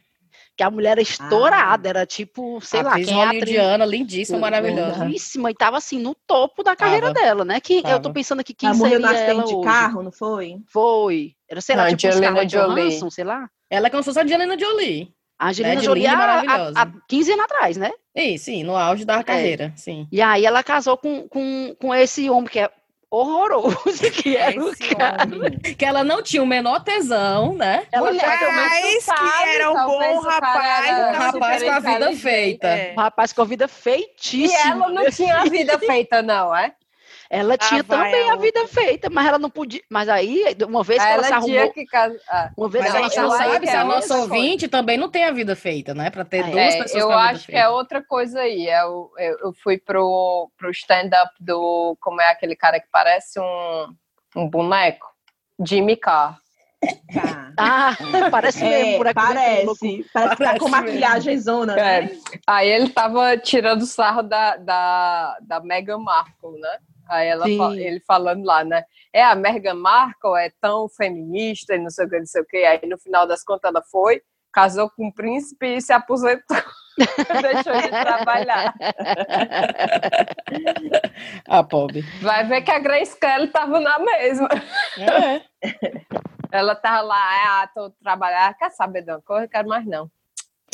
[SPEAKER 2] Que a mulher era estourada, ah. era tipo, sei a lá,
[SPEAKER 1] quem é atriz... lindíssima, maravilhosa.
[SPEAKER 2] Lindíssima, e tava assim, no topo da carreira Tava. dela, né? Que Tava. eu tô pensando aqui, quem ela seria ela de hoje?
[SPEAKER 4] carro, não foi?
[SPEAKER 2] Foi. Era, sei lá, não, tipo, Angelina Jolie. sei lá.
[SPEAKER 1] Ela é como se fosse a Angelina Jolie.
[SPEAKER 2] A Angelina né? Jolie há, há 15 anos atrás, né?
[SPEAKER 1] Sim, sim, no auge da é. carreira, sim.
[SPEAKER 2] E aí ela casou com, com, com esse homem que é horroroso que era o cara.
[SPEAKER 1] Que ela não tinha o menor tesão, né?
[SPEAKER 5] Ela Mulher, que era um bom rapaz.
[SPEAKER 1] Um rapaz com a vida feita.
[SPEAKER 2] É. Um rapaz com a vida feitíssima.
[SPEAKER 3] E ela não tinha a vida feita, não, é?
[SPEAKER 2] Ela tinha ah, também a vida feita, mas ela não podia. Mas aí, uma vez que ela, ela se arrumou. Que...
[SPEAKER 1] Ah. Uma vez mas a gente não sabe se a nossa ouvinte também não tem a vida feita, né? Para ter é, duas pessoas.
[SPEAKER 3] Eu acho que é outra coisa aí. Eu, é eu, eu fui pro, pro stand-up do. Como é aquele cara que parece um, um boneco? Jimmy Carr.
[SPEAKER 2] Ah, parece é, mesmo, por aqui.
[SPEAKER 4] Parece, parece, parece que tá com maquiagem zona, né? É.
[SPEAKER 3] Aí ele tava tirando sarro da, da, da Meghan Markle, né? Aí ela, ele falando lá, né? É, a Meghan Markle é tão feminista e não sei o que, não sei o que. Aí no final das contas ela foi, casou com um príncipe e se aposentou. Deixou de trabalhar.
[SPEAKER 1] ah, pobre.
[SPEAKER 3] Vai ver que a Grace Kelly tava na mesma. É. Ela tava lá, ah, tô trabalhando, quer saber de uma coisa? Quero mais não.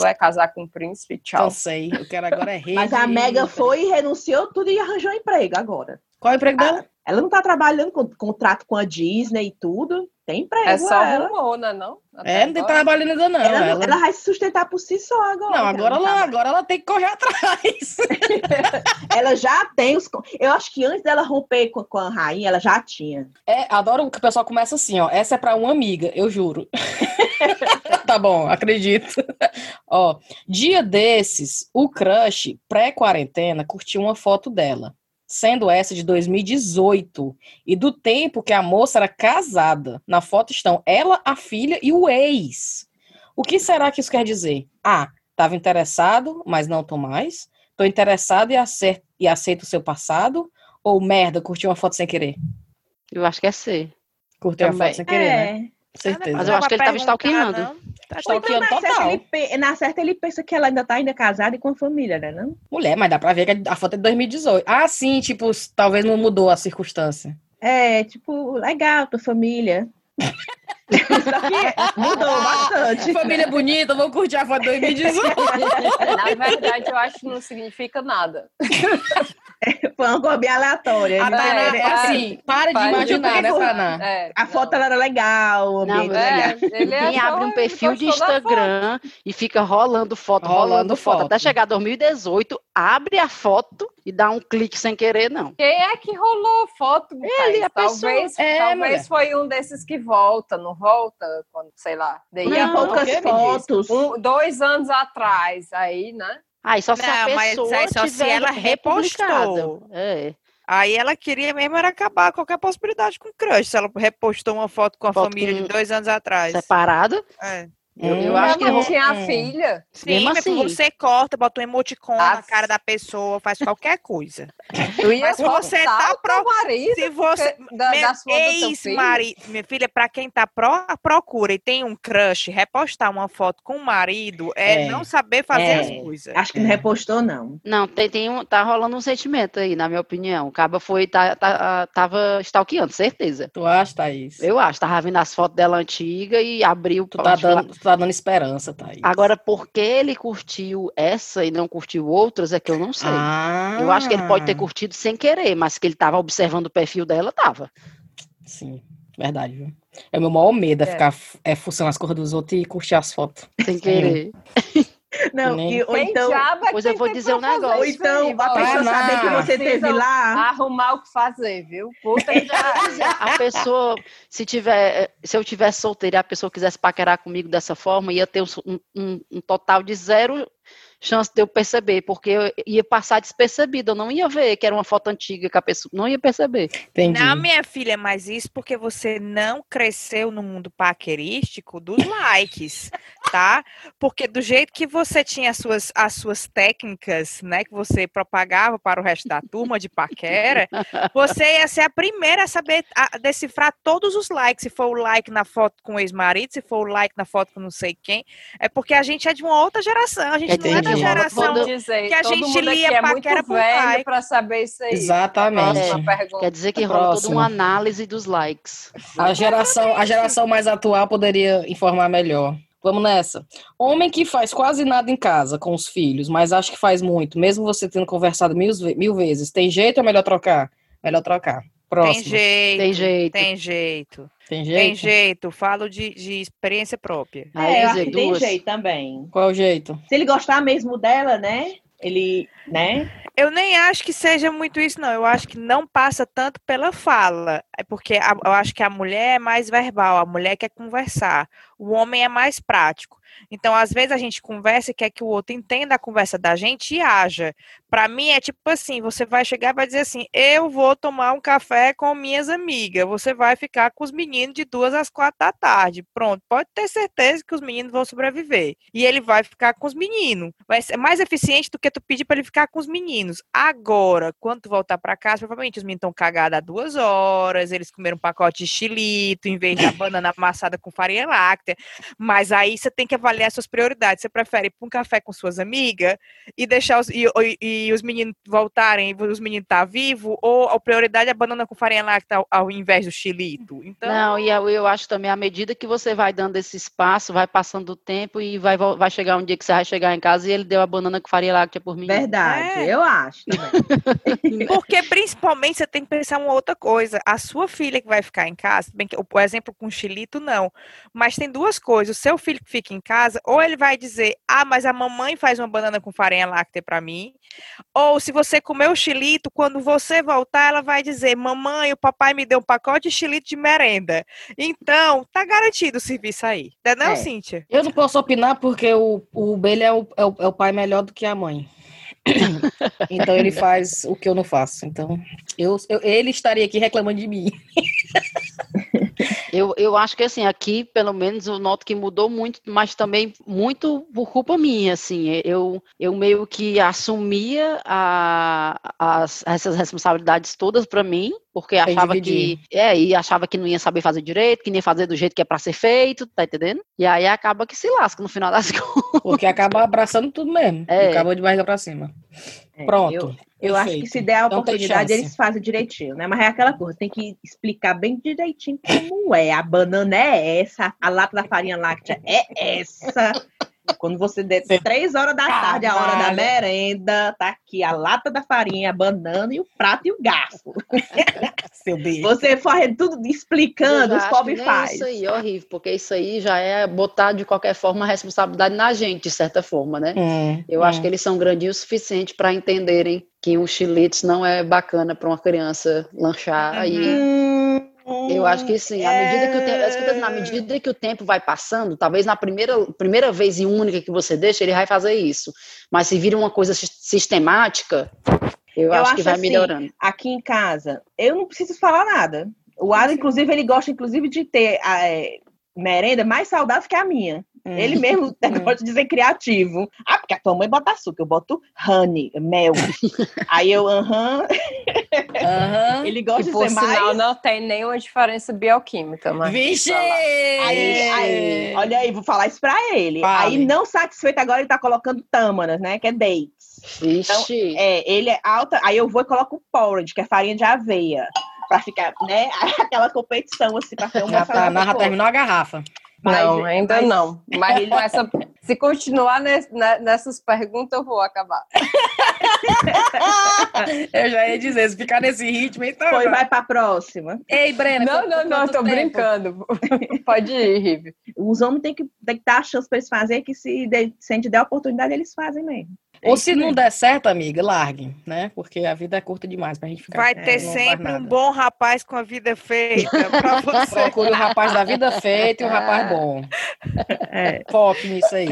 [SPEAKER 3] Vai casar com o príncipe, tchau.
[SPEAKER 1] Não sei, eu quero agora é rei.
[SPEAKER 4] Mas a Mega foi, renunciou tudo e arranjou emprego agora.
[SPEAKER 1] Qual é o emprego dela?
[SPEAKER 4] Ela não tá trabalhando com contrato com a Disney e tudo. Tem emprego.
[SPEAKER 3] É só rumona, não?
[SPEAKER 1] Até é, não tem trabalho ainda não.
[SPEAKER 4] Ela, ela... ela, vai se sustentar por si só agora.
[SPEAKER 1] Não, agora ela, ela agora ela tem que correr atrás.
[SPEAKER 4] ela já tem os. Eu acho que antes dela romper com, com a rainha, ela já tinha.
[SPEAKER 1] É, adoro que o pessoal começa assim, ó. Essa é pra uma amiga, eu juro. tá bom, acredito. ó, dia desses, o crush pré-quarentena curtiu uma foto dela sendo essa de 2018, e do tempo que a moça era casada. Na foto estão ela, a filha e o ex. O que será que isso quer dizer? Ah, estava interessado, mas não tô mais. Tô interessado e, acerto, e aceito o seu passado. Ou merda, curtiu uma foto sem querer?
[SPEAKER 2] Eu acho que é ser.
[SPEAKER 1] Curtiu uma foto sem querer, né? é. né?
[SPEAKER 2] Certeza. Mas eu acho que ele estava stalkeando.
[SPEAKER 1] Tá stalkeando então,
[SPEAKER 4] total. Ele, na certa, ele pensa que ela ainda tá ainda casada e com família, né? Não?
[SPEAKER 1] Mulher, mas dá pra ver que a foto é de 2018. Ah, sim, tipo, talvez não mudou a circunstância.
[SPEAKER 4] É, tipo, legal, tua família. Só que mudou bastante.
[SPEAKER 1] Família bonita, vou curtir a foto de 2018.
[SPEAKER 3] Na verdade, eu acho que não significa nada.
[SPEAKER 4] Foi uma bem aleatória.
[SPEAKER 1] A Tainá, é, assim, para, de imaginar, né, Tainá?
[SPEAKER 4] É, a foto era legal, não, é,
[SPEAKER 2] legal. Quem abre um perfil de Instagram e fica rolando foto, rolando, rolando foto, foto, até chegar 2018, abre a foto e dá um clique sem querer, não.
[SPEAKER 3] Quem é que rolou foto?
[SPEAKER 2] Ele, a
[SPEAKER 3] talvez,
[SPEAKER 2] pessoa. É,
[SPEAKER 3] talvez foi um desses que volta, não volta, quando, sei lá.
[SPEAKER 4] Daí não, poucas fotos.
[SPEAKER 3] Um, dois anos atrás, aí, né?
[SPEAKER 2] Ah, só se não, a pessoa mas só se ela repostou. É.
[SPEAKER 5] Aí ela queria mesmo era acabar qualquer possibilidade com o crush. Se ela repostou uma foto com a foto família de dois anos atrás.
[SPEAKER 2] Separado?
[SPEAKER 3] É. Eu, eu acho que não tinha a filha.
[SPEAKER 5] Sim, assim. você corta, bota um emoticon As... na cara da pessoa, faz qualquer coisa. Mas se você tá pro... marido, se você da, da ex-marido, minha filha, para quem tá pro... procura e tem um crush, repostar uma foto com o marido é, é. não saber fazer é. as coisas.
[SPEAKER 4] Acho que não repostou não.
[SPEAKER 2] Não, tem, tem um, tá rolando um sentimento aí, na minha opinião. O caba foi tá, tá, tava stalkeando, certeza.
[SPEAKER 1] Tu acha, Thaís?
[SPEAKER 2] Eu acho, tava vendo as fotos dela antiga e abriu
[SPEAKER 1] tu tá dando tá dando esperança, Thaís.
[SPEAKER 2] Agora, por que ele curtiu essa e não curtiu outras é que eu não sei. Ah. Eu acho que ele pode ter curtido sem querer, mas que ele estava observando o perfil dela, tava.
[SPEAKER 1] Sim, verdade, viu? É o meu maior medo, é, é. ficar é, fuçando as cores dos outros e curtir as fotos.
[SPEAKER 2] Sem querer.
[SPEAKER 4] Não, e, ou então,
[SPEAKER 2] pois eu vou dizer um negócio. Ou
[SPEAKER 4] então, a pessoa saber que você teve lá.
[SPEAKER 3] Arrumar o que fazer, viu? Puta
[SPEAKER 2] que A pessoa, se tiver, se eu tivesse solteira e a pessoa quisesse paquerar comigo dessa forma, ia ter um, um, um total de zero chance de eu perceber, porque eu ia passar despercebido, eu não ia ver que era uma foto antiga que a pessoa não ia perceber.
[SPEAKER 5] Entendi. Não, minha filha, mas isso porque você não cresceu no mundo paquerístico dos likes, tá? Porque do jeito que você tinha as suas, as suas técnicas, né, que você propagava para o resto da turma de paquera, você ia ser a primeira a saber a decifrar todos os likes, se for o like na foto com o ex-marido, se for o like na foto com não sei quem, é porque a gente é de uma outra geração, a gente Entendi. não é da geração dizer, que a gente lia
[SPEAKER 3] é paquera por like. para saber isso aí.
[SPEAKER 1] Exatamente.
[SPEAKER 2] Quer dizer que rola toda uma análise dos likes.
[SPEAKER 1] A geração, a geração mais atual poderia informar melhor. Vamos nessa. Homem que faz quase nada em casa com os filhos, mas acha que faz muito, mesmo você tendo conversado mil, mil vezes. Tem jeito ou é melhor trocar? Melhor trocar. Próximo.
[SPEAKER 5] Tem jeito. Tem jeito. Tem jeito.
[SPEAKER 1] Tem jeito?
[SPEAKER 5] Tem jeito. Falo de, de experiência própria.
[SPEAKER 4] É, eu acho que tem jeito também.
[SPEAKER 1] Qual o jeito?
[SPEAKER 4] Se ele gostar mesmo dela, né? Ele, né?
[SPEAKER 5] Eu nem acho que seja muito isso, não. Eu acho que não passa tanto pela fala. É porque a, eu acho que a mulher é mais verbal, a mulher quer conversar. O homem é mais prático. Então, às vezes, a gente conversa e quer que o outro entenda a conversa da gente e haja. Para mim, é tipo assim: você vai chegar e vai dizer assim, eu vou tomar um café com minhas amigas. Você vai ficar com os meninos de duas às quatro da tarde. Pronto, pode ter certeza que os meninos vão sobreviver. E ele vai ficar com os meninos. Vai ser mais eficiente do que tu pedir para ele ficar com os meninos. Agora, quando tu voltar para casa, provavelmente os meninos estão cagados há duas horas, eles comeram um pacote de xilito em vez da banana amassada com farinha Láctea. Mas aí você tem que avaliar suas prioridades. Você prefere ir para um café com suas amigas e deixar os, e, e, e os meninos voltarem, os meninos estar tá vivos, ou a prioridade é a banana com farinha láctea ao, ao invés do chilito?
[SPEAKER 2] Então... Não, e eu, eu acho também, à medida que você vai dando esse espaço, vai passando o tempo e vai, vai chegar um dia que você vai chegar em casa e ele deu a banana com farinha láctea por mim.
[SPEAKER 4] Verdade, é. eu acho
[SPEAKER 5] também. Porque principalmente você tem que pensar uma outra coisa. A sua filha que vai ficar em casa, bem que o exemplo com chilito não, mas tem duas coisas. O seu filho que fica em casa, ou ele vai dizer: "Ah, mas a mamãe faz uma banana com farinha láctea para mim", ou se você comer o chilito, quando você voltar, ela vai dizer: "Mamãe, o papai me deu um pacote de chilito de merenda". Então, tá garantido o serviço aí. Não é, não, Cíntia?
[SPEAKER 1] Eu não posso opinar porque o, o Bele é o, é, o, é o pai melhor do que a mãe. então ele faz o que eu não faço. Então eu, eu ele estaria aqui reclamando de mim.
[SPEAKER 2] Eu, eu acho que assim, aqui, pelo menos, eu noto que mudou muito, mas também muito por culpa minha, assim. Eu, eu meio que assumia a, as, essas responsabilidades todas para mim, porque achava que é, e achava que não ia saber fazer direito, que nem fazer do jeito que é para ser feito, tá entendendo? E aí acaba que se lasca no final das contas.
[SPEAKER 1] Porque acaba abraçando tudo mesmo. É. Acaba de barriga para cima.
[SPEAKER 4] É, Pronto. Eu, eu acho que se der a oportunidade, eles fazem direitinho, né? Mas é aquela coisa, tem que explicar bem direitinho como é. A banana é essa, a lata da farinha láctea é essa. Quando você der três horas da tarde, a hora da merenda, tá aqui a lata da farinha, a banana e o prato e o garfo. Seu beijo. Você fazendo tudo explicando, os pobres faz.
[SPEAKER 2] Isso aí, horrível, porque isso aí já é botar de qualquer forma a responsabilidade na gente, de certa forma, né? Hum, Eu hum. acho que eles são grandios o suficiente para entenderem que um chiletes não é bacana para uma criança lanchar uhum. Eu acho que sim. À medida que o tempo, na medida que o tempo vai passando, talvez na primeira, primeira vez e única que você deixa, ele vai fazer isso. Mas se vira uma coisa sistemática, eu, eu acho, acho, que vai assim, melhorando.
[SPEAKER 4] Aqui em casa, eu não preciso falar nada. O Adam, inclusive, ele gosta, inclusive, de ter é, merenda mais saudável que a minha. Hum. Ele mesmo gosta de dizer criativo. Ah, porque a tua mãe bota açúcar, eu boto honey, mel. Aí eu, aham. Uh -huh. Ele gosta de dizer mais. Sinal,
[SPEAKER 3] não tem nenhuma diferença bioquímica, mas.
[SPEAKER 1] Vixe!
[SPEAKER 4] Aí, aí, olha aí, vou falar isso pra ele. Vale. Aí, não satisfeito agora, ele tá colocando tâmaras, né? Que é dates. Vixe! Então, é, ele é alta. Aí eu vou e coloco o porridge, que é farinha de aveia para ficar, né? Aquela competição, assim, para ter uma. Já
[SPEAKER 1] tá, já terminou a garrafa.
[SPEAKER 3] Mas, não, ainda mas... não. Mas essa, se continuar nessas perguntas, eu vou acabar.
[SPEAKER 1] eu já ia dizer, se ficar nesse ritmo, então.
[SPEAKER 4] Foi, vai para a próxima.
[SPEAKER 1] Ei, Brena.
[SPEAKER 3] Não, não, não, tô tempo? brincando. Pode ir, Rive.
[SPEAKER 4] Os homens têm que, têm que dar a chance para eles fazerem, que se, de, se a gente der a oportunidade, eles fazem mesmo.
[SPEAKER 1] Ou se não der certo, amiga, largue, né? Porque a vida é curta demais pra gente ficar.
[SPEAKER 5] Vai ter é, sempre um bom rapaz com a vida feita pra você.
[SPEAKER 1] Procure o rapaz da vida feita e o rapaz bom. É. Foque nisso aí.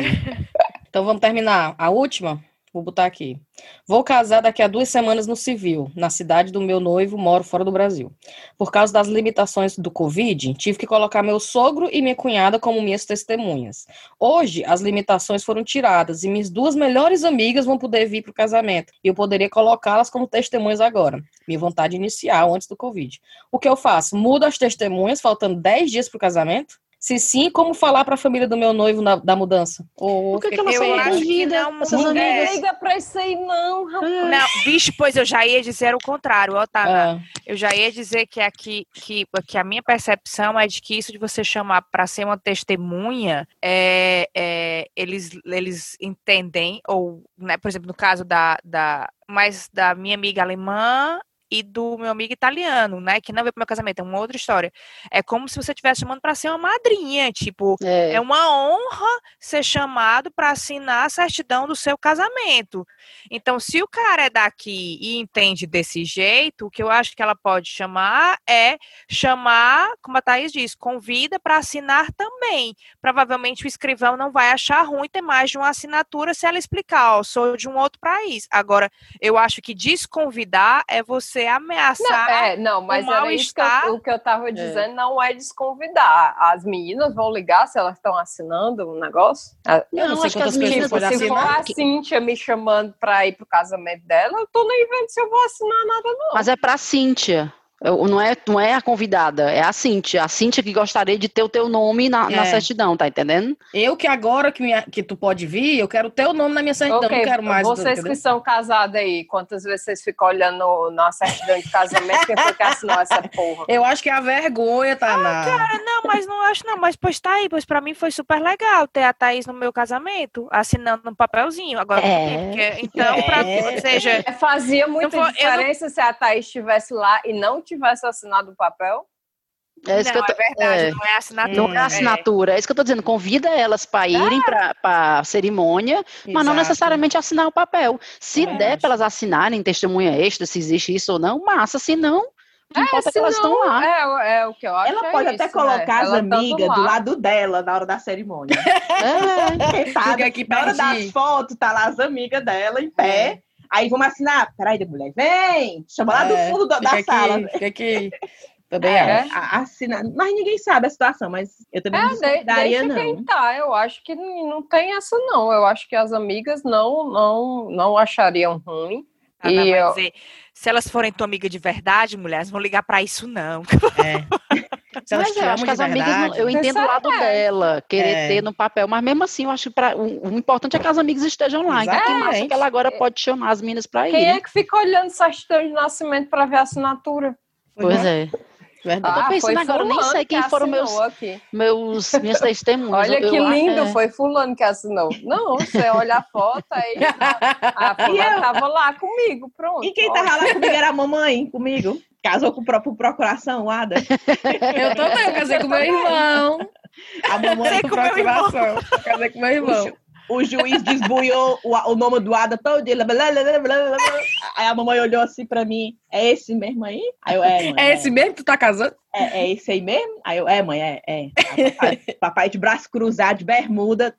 [SPEAKER 1] Então vamos terminar. A última? Vou botar aqui. Vou casar daqui a duas semanas no civil, na cidade do meu noivo, moro fora do Brasil. Por causa das limitações do Covid, tive que colocar meu sogro e minha cunhada como minhas testemunhas. Hoje, as limitações foram tiradas e minhas duas melhores amigas vão poder vir para o casamento. E eu poderia colocá-las como testemunhas agora. Minha vontade inicial, antes do Covid. O que eu faço? Mudo as testemunhas, faltando 10 dias para o casamento? Se sim, como falar para a família do meu noivo na, da mudança?
[SPEAKER 2] Por que, que elas são convidadas? Essas
[SPEAKER 3] amigas? Liga para isso aí, não, rapaz.
[SPEAKER 5] Não, bicho, pois eu já ia dizer o contrário, Otávio. É. Eu já ia dizer que aqui que, que a minha percepção é de que isso de você chamar para ser uma testemunha, é, é, eles, eles entendem, ou, né, por exemplo, no caso da, da, mais da minha amiga alemã, e do meu amigo italiano, né? Que não veio pro meu casamento, é uma outra história. É como se você estivesse chamando para ser uma madrinha, tipo, é, é uma honra ser chamado para assinar a certidão do seu casamento. Então, se o cara é daqui e entende desse jeito, o que eu acho que ela pode chamar é chamar, como a Thaís diz, convida para assinar também. Provavelmente o escrivão não vai achar ruim ter mais de uma assinatura se ela explicar, ó, sou de um outro país. Agora, eu acho que desconvidar é você você ameaçar.
[SPEAKER 3] Não, é, não mas era isso que eu, o que eu tava é. dizendo, é. não é desconvidar. As meninas vão ligar se elas estão assinando um negócio?
[SPEAKER 2] Ah, não, não acho que as meninas
[SPEAKER 3] tipo, Se for a Cíntia me chamando pra ir pro casamento dela, eu tô nem vendo se eu vou assinar nada, não.
[SPEAKER 2] Mas é pra Cíntia. Não é, não é a convidada, é a Cíntia. A Cíntia que gostaria de ter o teu nome na, é. na certidão, tá entendendo?
[SPEAKER 1] Eu que agora que, minha, que tu pode vir, eu quero o teu nome na minha certidão, okay. não quero mais.
[SPEAKER 3] Vocês que são casados aí, quantas vezes vocês ficam olhando na certidão de casamento, quem foi que assinou essa porra?
[SPEAKER 1] Eu acho que é a vergonha, tá
[SPEAKER 5] ah, cara, não, mas não acho não, mas pois tá aí, pois pra mim foi super legal ter a Thaís no meu casamento, assinando um papelzinho, agora é. porque, então, é. pra, ou seja...
[SPEAKER 3] É, fazia muita diferença não... se a Thaís estivesse lá e não tivesse assinado o papel?
[SPEAKER 2] É isso não, que eu tô, é verdade, é, não é assinatura. Não é assinatura. É. é isso que eu tô dizendo. Convida elas para irem ah. para a cerimônia, Exato. mas não necessariamente assinar o papel. Se é der para elas assinarem testemunha extra, se existe isso ou não, massa. Se não, não é, importa que elas estão lá.
[SPEAKER 3] É, é, o que eu acho.
[SPEAKER 4] Ela pode
[SPEAKER 3] é
[SPEAKER 4] até isso, colocar né? as amigas do lado dela na hora da cerimônia. é, sabe? Aqui na hora das fotos, tá lá as amigas dela em pé. Aí vamos assinar. Peraí, mulher, vem! Chama lá do é, fundo da, da sala.
[SPEAKER 1] Fica aqui. Também
[SPEAKER 4] é, Assinar. Mas ninguém sabe a situação, mas eu também é, não daria não. Quem
[SPEAKER 3] tá, eu acho que não tem essa não. Eu acho que as amigas não não não achariam ruim.
[SPEAKER 5] Ah, e eu... dizer, se elas forem tua amiga de verdade, mulheres, vão ligar para isso não. É.
[SPEAKER 2] Se elas mas eu acho que as amigas, verdade, eu entendo o lado é. dela, querer é. ter no papel, mas mesmo assim, eu acho que pra, o, o importante é que as amigas estejam lá. Exatamente. Então, que massa que ela agora pode chamar as meninas para ir.
[SPEAKER 3] Quem é que fica olhando certidão de nascimento para ver a assinatura?
[SPEAKER 2] Pois é. é. Verdade. Ah, eu tô pensando agora, nem sei quem que foram meus, meus minhas testemunhas.
[SPEAKER 3] Olha que lindo, é. foi fulano que assinou. Não, você olha a foto aí. A, a fulano tava lá comigo, pronto.
[SPEAKER 4] E quem tava lá comigo era a mamãe, comigo. Casou com o próprio procuração, Ada.
[SPEAKER 1] Eu também, eu casei com meu irmão.
[SPEAKER 4] A mamãe com procuração. Casei com meu irmão o juiz desbunhou o, o nome do Ada todo. Blá, aí a mamãe olhou assim pra mim: É esse mesmo aí? aí eu,
[SPEAKER 1] é, mãe, é, é esse mesmo que tu tá casando?
[SPEAKER 4] É, é esse aí mesmo? Aí eu, é, mãe, é. é. Papai, papai, de braço cruzado, de bermuda.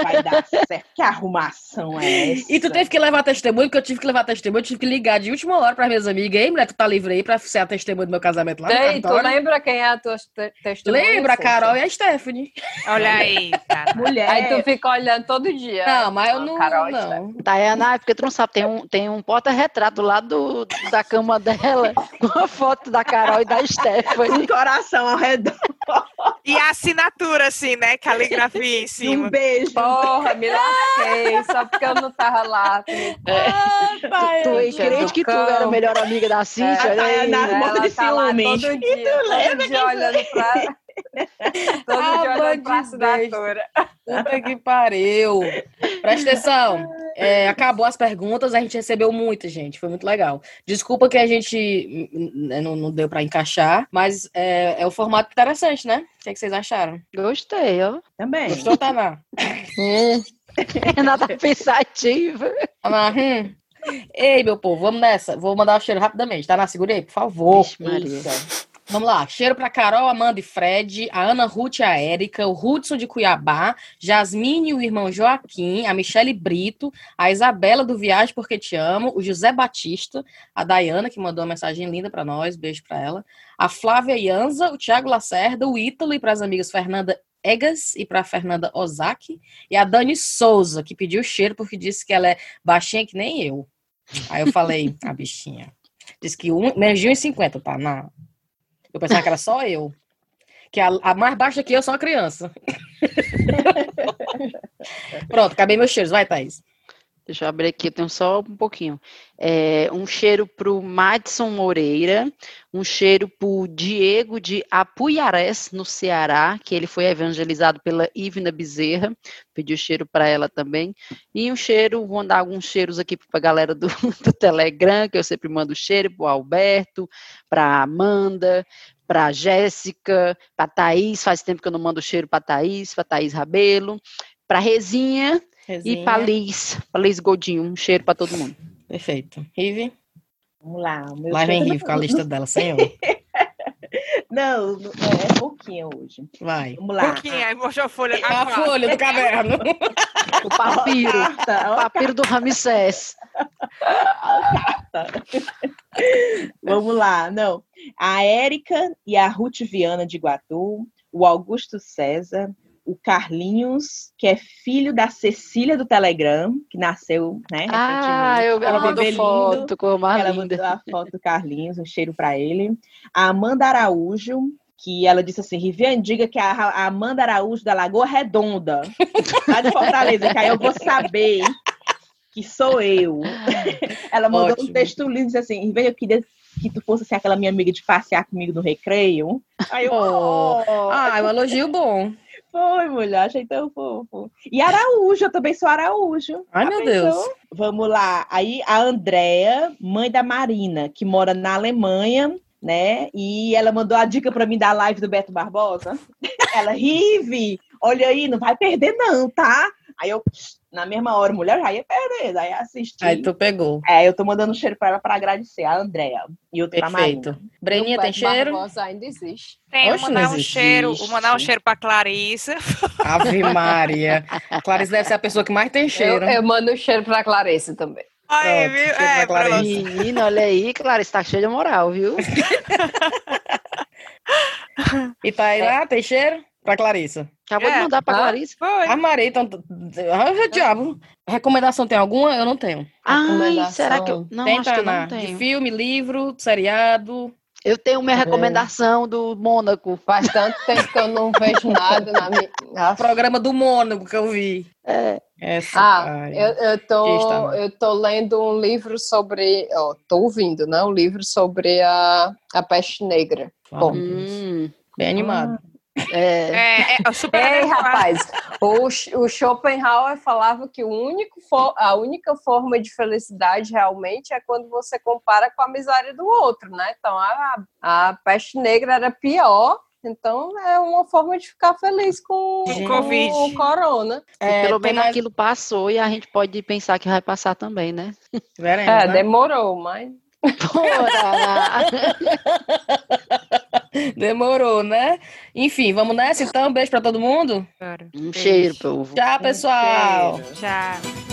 [SPEAKER 4] Vai dar certo. Que arrumação é essa?
[SPEAKER 1] E tu teve que levar testemunho, que eu tive que levar testemunho, eu tive que ligar de última hora para minhas amigas. Ei, mulher, tu tá livre aí pra ser a testemunha do meu casamento lá
[SPEAKER 3] Ei, tu lembra quem é a tua te testemunha?
[SPEAKER 1] Lembra, a Carol e a Stephanie.
[SPEAKER 5] Olha aí, cara.
[SPEAKER 3] Mulher. Aí tu fica olhando todo dia.
[SPEAKER 1] Não, mas eu não. Carol não.
[SPEAKER 2] Diana, porque tu não sabe, tem um, tem um porta-retrato lá do, da cama dela com a foto da Carol e da Stephanie.
[SPEAKER 4] Um coração ao redor.
[SPEAKER 5] E a assinatura, assim, né? Caligrafia em cima.
[SPEAKER 4] Um beijo.
[SPEAKER 3] Porra, me lasquei, só porque eu não tava lá. É.
[SPEAKER 2] Ah, pai, tu, tu crente que tu era a melhor amiga da Cíntia, é,
[SPEAKER 4] né? Tá, na morte de
[SPEAKER 3] tá ciúmes. Todo dia, e tu lembra dia olhando pra... Todo ah, dia olhando pra assinatura.
[SPEAKER 1] Puta que pariu. Presta atenção. É, acabou as perguntas, a gente recebeu muita, gente. Foi muito legal. Desculpa que a gente não, não deu para encaixar, mas é, é o formato interessante, né? O que, é que vocês acharam?
[SPEAKER 2] Gostei, ó.
[SPEAKER 4] Também.
[SPEAKER 1] Gostou, Taná? hum.
[SPEAKER 2] Nada pensativa.
[SPEAKER 1] Taná, hum. Ei, meu povo, vamos nessa. Vou mandar o cheiro rapidamente. Tá na segura aí, por favor. Ixi, Maria. Vamos lá. Cheiro para Carol, Amanda e Fred, a Ana Ruth e a Érica, o Hudson de Cuiabá, Jasmine e o irmão Joaquim, a Michele Brito, a Isabela do Viagem Porque Te Amo, o José Batista, a Dayana, que mandou uma mensagem linda para nós, beijo para ela, a Flávia Ianza, o Thiago Lacerda, o Ítalo e para as amigas Fernanda Egas e para Fernanda Ozaki, e a Dani Souza, que pediu cheiro porque disse que ela é baixinha que nem eu. Aí eu falei, a bichinha. Disse que um, menos de 1,50, tá? Na, eu pensava que era só eu. Que a, a mais baixa que eu sou uma criança. Pronto, acabei meus cheiros. Vai, Thaís.
[SPEAKER 2] Deixa eu abrir aqui, eu tenho só um pouquinho. É, um cheiro para o Madison Moreira, um cheiro para o Diego de Apuiarés, no Ceará, que ele foi evangelizado pela Ivna Bezerra, pediu cheiro para ela também. E um cheiro, vou mandar alguns cheiros aqui para a galera do, do Telegram, que eu sempre mando cheiro, para o Alberto, para Amanda, para Jéssica, para Thaís, faz tempo que eu não mando cheiro para Thaís, para Thaís Rabelo, para Rezinha, Rezinha. e para Liz, para Liz Godinho, um cheiro para todo mundo.
[SPEAKER 1] Perfeito. Rive?
[SPEAKER 4] Vamos lá.
[SPEAKER 1] O meu Lá vem Rive com a lista dela, senhor.
[SPEAKER 4] Não, é, é pouquinho hoje.
[SPEAKER 1] Vai.
[SPEAKER 4] Vamos lá.
[SPEAKER 5] Pouquinho, aí mostrou a folha.
[SPEAKER 1] A, a folha do caderno.
[SPEAKER 2] o papiro. o papiro do Ramsés.
[SPEAKER 4] Vamos lá, não. A Érica e a Ruth Viana de Iguatu, o Augusto César, o Carlinhos, que é filho da Cecília do Telegram, que nasceu, né?
[SPEAKER 2] Ah, eu, ela mandou foto com o
[SPEAKER 4] Ela mandou a foto do Carlinhos, um cheiro para ele. A Amanda Araújo, que ela disse assim, Riviane, diga que a, a Amanda Araújo da Lagoa Redonda, lá de Fortaleza, que aí eu vou saber que sou eu. Ela mandou Ótimo. um texto lindo, disse assim, Riviane, eu queria que tu fosse assim, aquela minha amiga de passear comigo no recreio.
[SPEAKER 1] Aí eu, oh. Ah, é um elogio bom.
[SPEAKER 4] Foi, mulher, achei tão fofo. E Araújo, eu também sou Araújo.
[SPEAKER 1] Ai, meu Deus.
[SPEAKER 4] Vamos lá. Aí a Andréa, mãe da Marina, que mora na Alemanha, né? E ela mandou a dica para mim da live do Beto Barbosa. ela, Rive, olha aí, não vai perder não, tá? Aí eu, na mesma hora, mulher, já ia perder. Aí assisti.
[SPEAKER 1] Aí tu pegou.
[SPEAKER 4] É, eu tô mandando um cheiro pra ela pra agradecer, a Andréa. E outro
[SPEAKER 1] Perfeito. Breninha, tem cheiro?
[SPEAKER 3] Barbosa ainda existe.
[SPEAKER 5] Tem, Oxe, mandar um cheiro, mandar um cheiro pra Clarissa.
[SPEAKER 1] Ave Maria. A Clarissa deve ser a pessoa que mais tem cheiro.
[SPEAKER 3] Eu, eu mando um cheiro pra Clarissa também.
[SPEAKER 5] Aí, viu? É,
[SPEAKER 2] Menina, olha aí, Clarissa tá cheia de moral, viu?
[SPEAKER 1] e tá aí lá, tem cheiro? Pra Clarissa.
[SPEAKER 2] Acabou é, de mandar pra ah, Clarice.
[SPEAKER 1] Foi. Armarei, então. Ah, diabo. Recomendação tem alguma? Eu não tenho.
[SPEAKER 2] Ah, será que eu. Não,
[SPEAKER 1] tem,
[SPEAKER 2] acho que eu não tenho.
[SPEAKER 1] De filme, livro, seriado.
[SPEAKER 2] Eu tenho minha é. recomendação do Mônaco.
[SPEAKER 3] Faz tanto tempo que eu não vejo nada na minha.
[SPEAKER 1] O programa do Mônaco que eu vi.
[SPEAKER 2] É.
[SPEAKER 3] Essa, ah, eu, eu, tô, eu tô lendo um livro sobre. Ó, tô ouvindo, né? Um livro sobre a, a peste negra.
[SPEAKER 1] Bom, hum, bem animado. Ah.
[SPEAKER 3] É, é, é super Ei, rapaz, o, o Schopenhauer falava que o único for, a única forma de felicidade realmente é quando você compara com a miséria do outro, né? Então a, a peste negra era pior então é uma forma de ficar feliz com, com
[SPEAKER 5] COVID.
[SPEAKER 3] o corona.
[SPEAKER 2] É, pelo menos mais... aquilo passou e a gente pode pensar que vai passar também, né?
[SPEAKER 3] Veremos, é, né? demorou, mas. Porra!
[SPEAKER 1] Demorou, né? Enfim, vamos nessa então. Um beijo para todo mundo.
[SPEAKER 2] Um cheiro, povo.
[SPEAKER 1] Tchau, pessoal.
[SPEAKER 5] Tchau.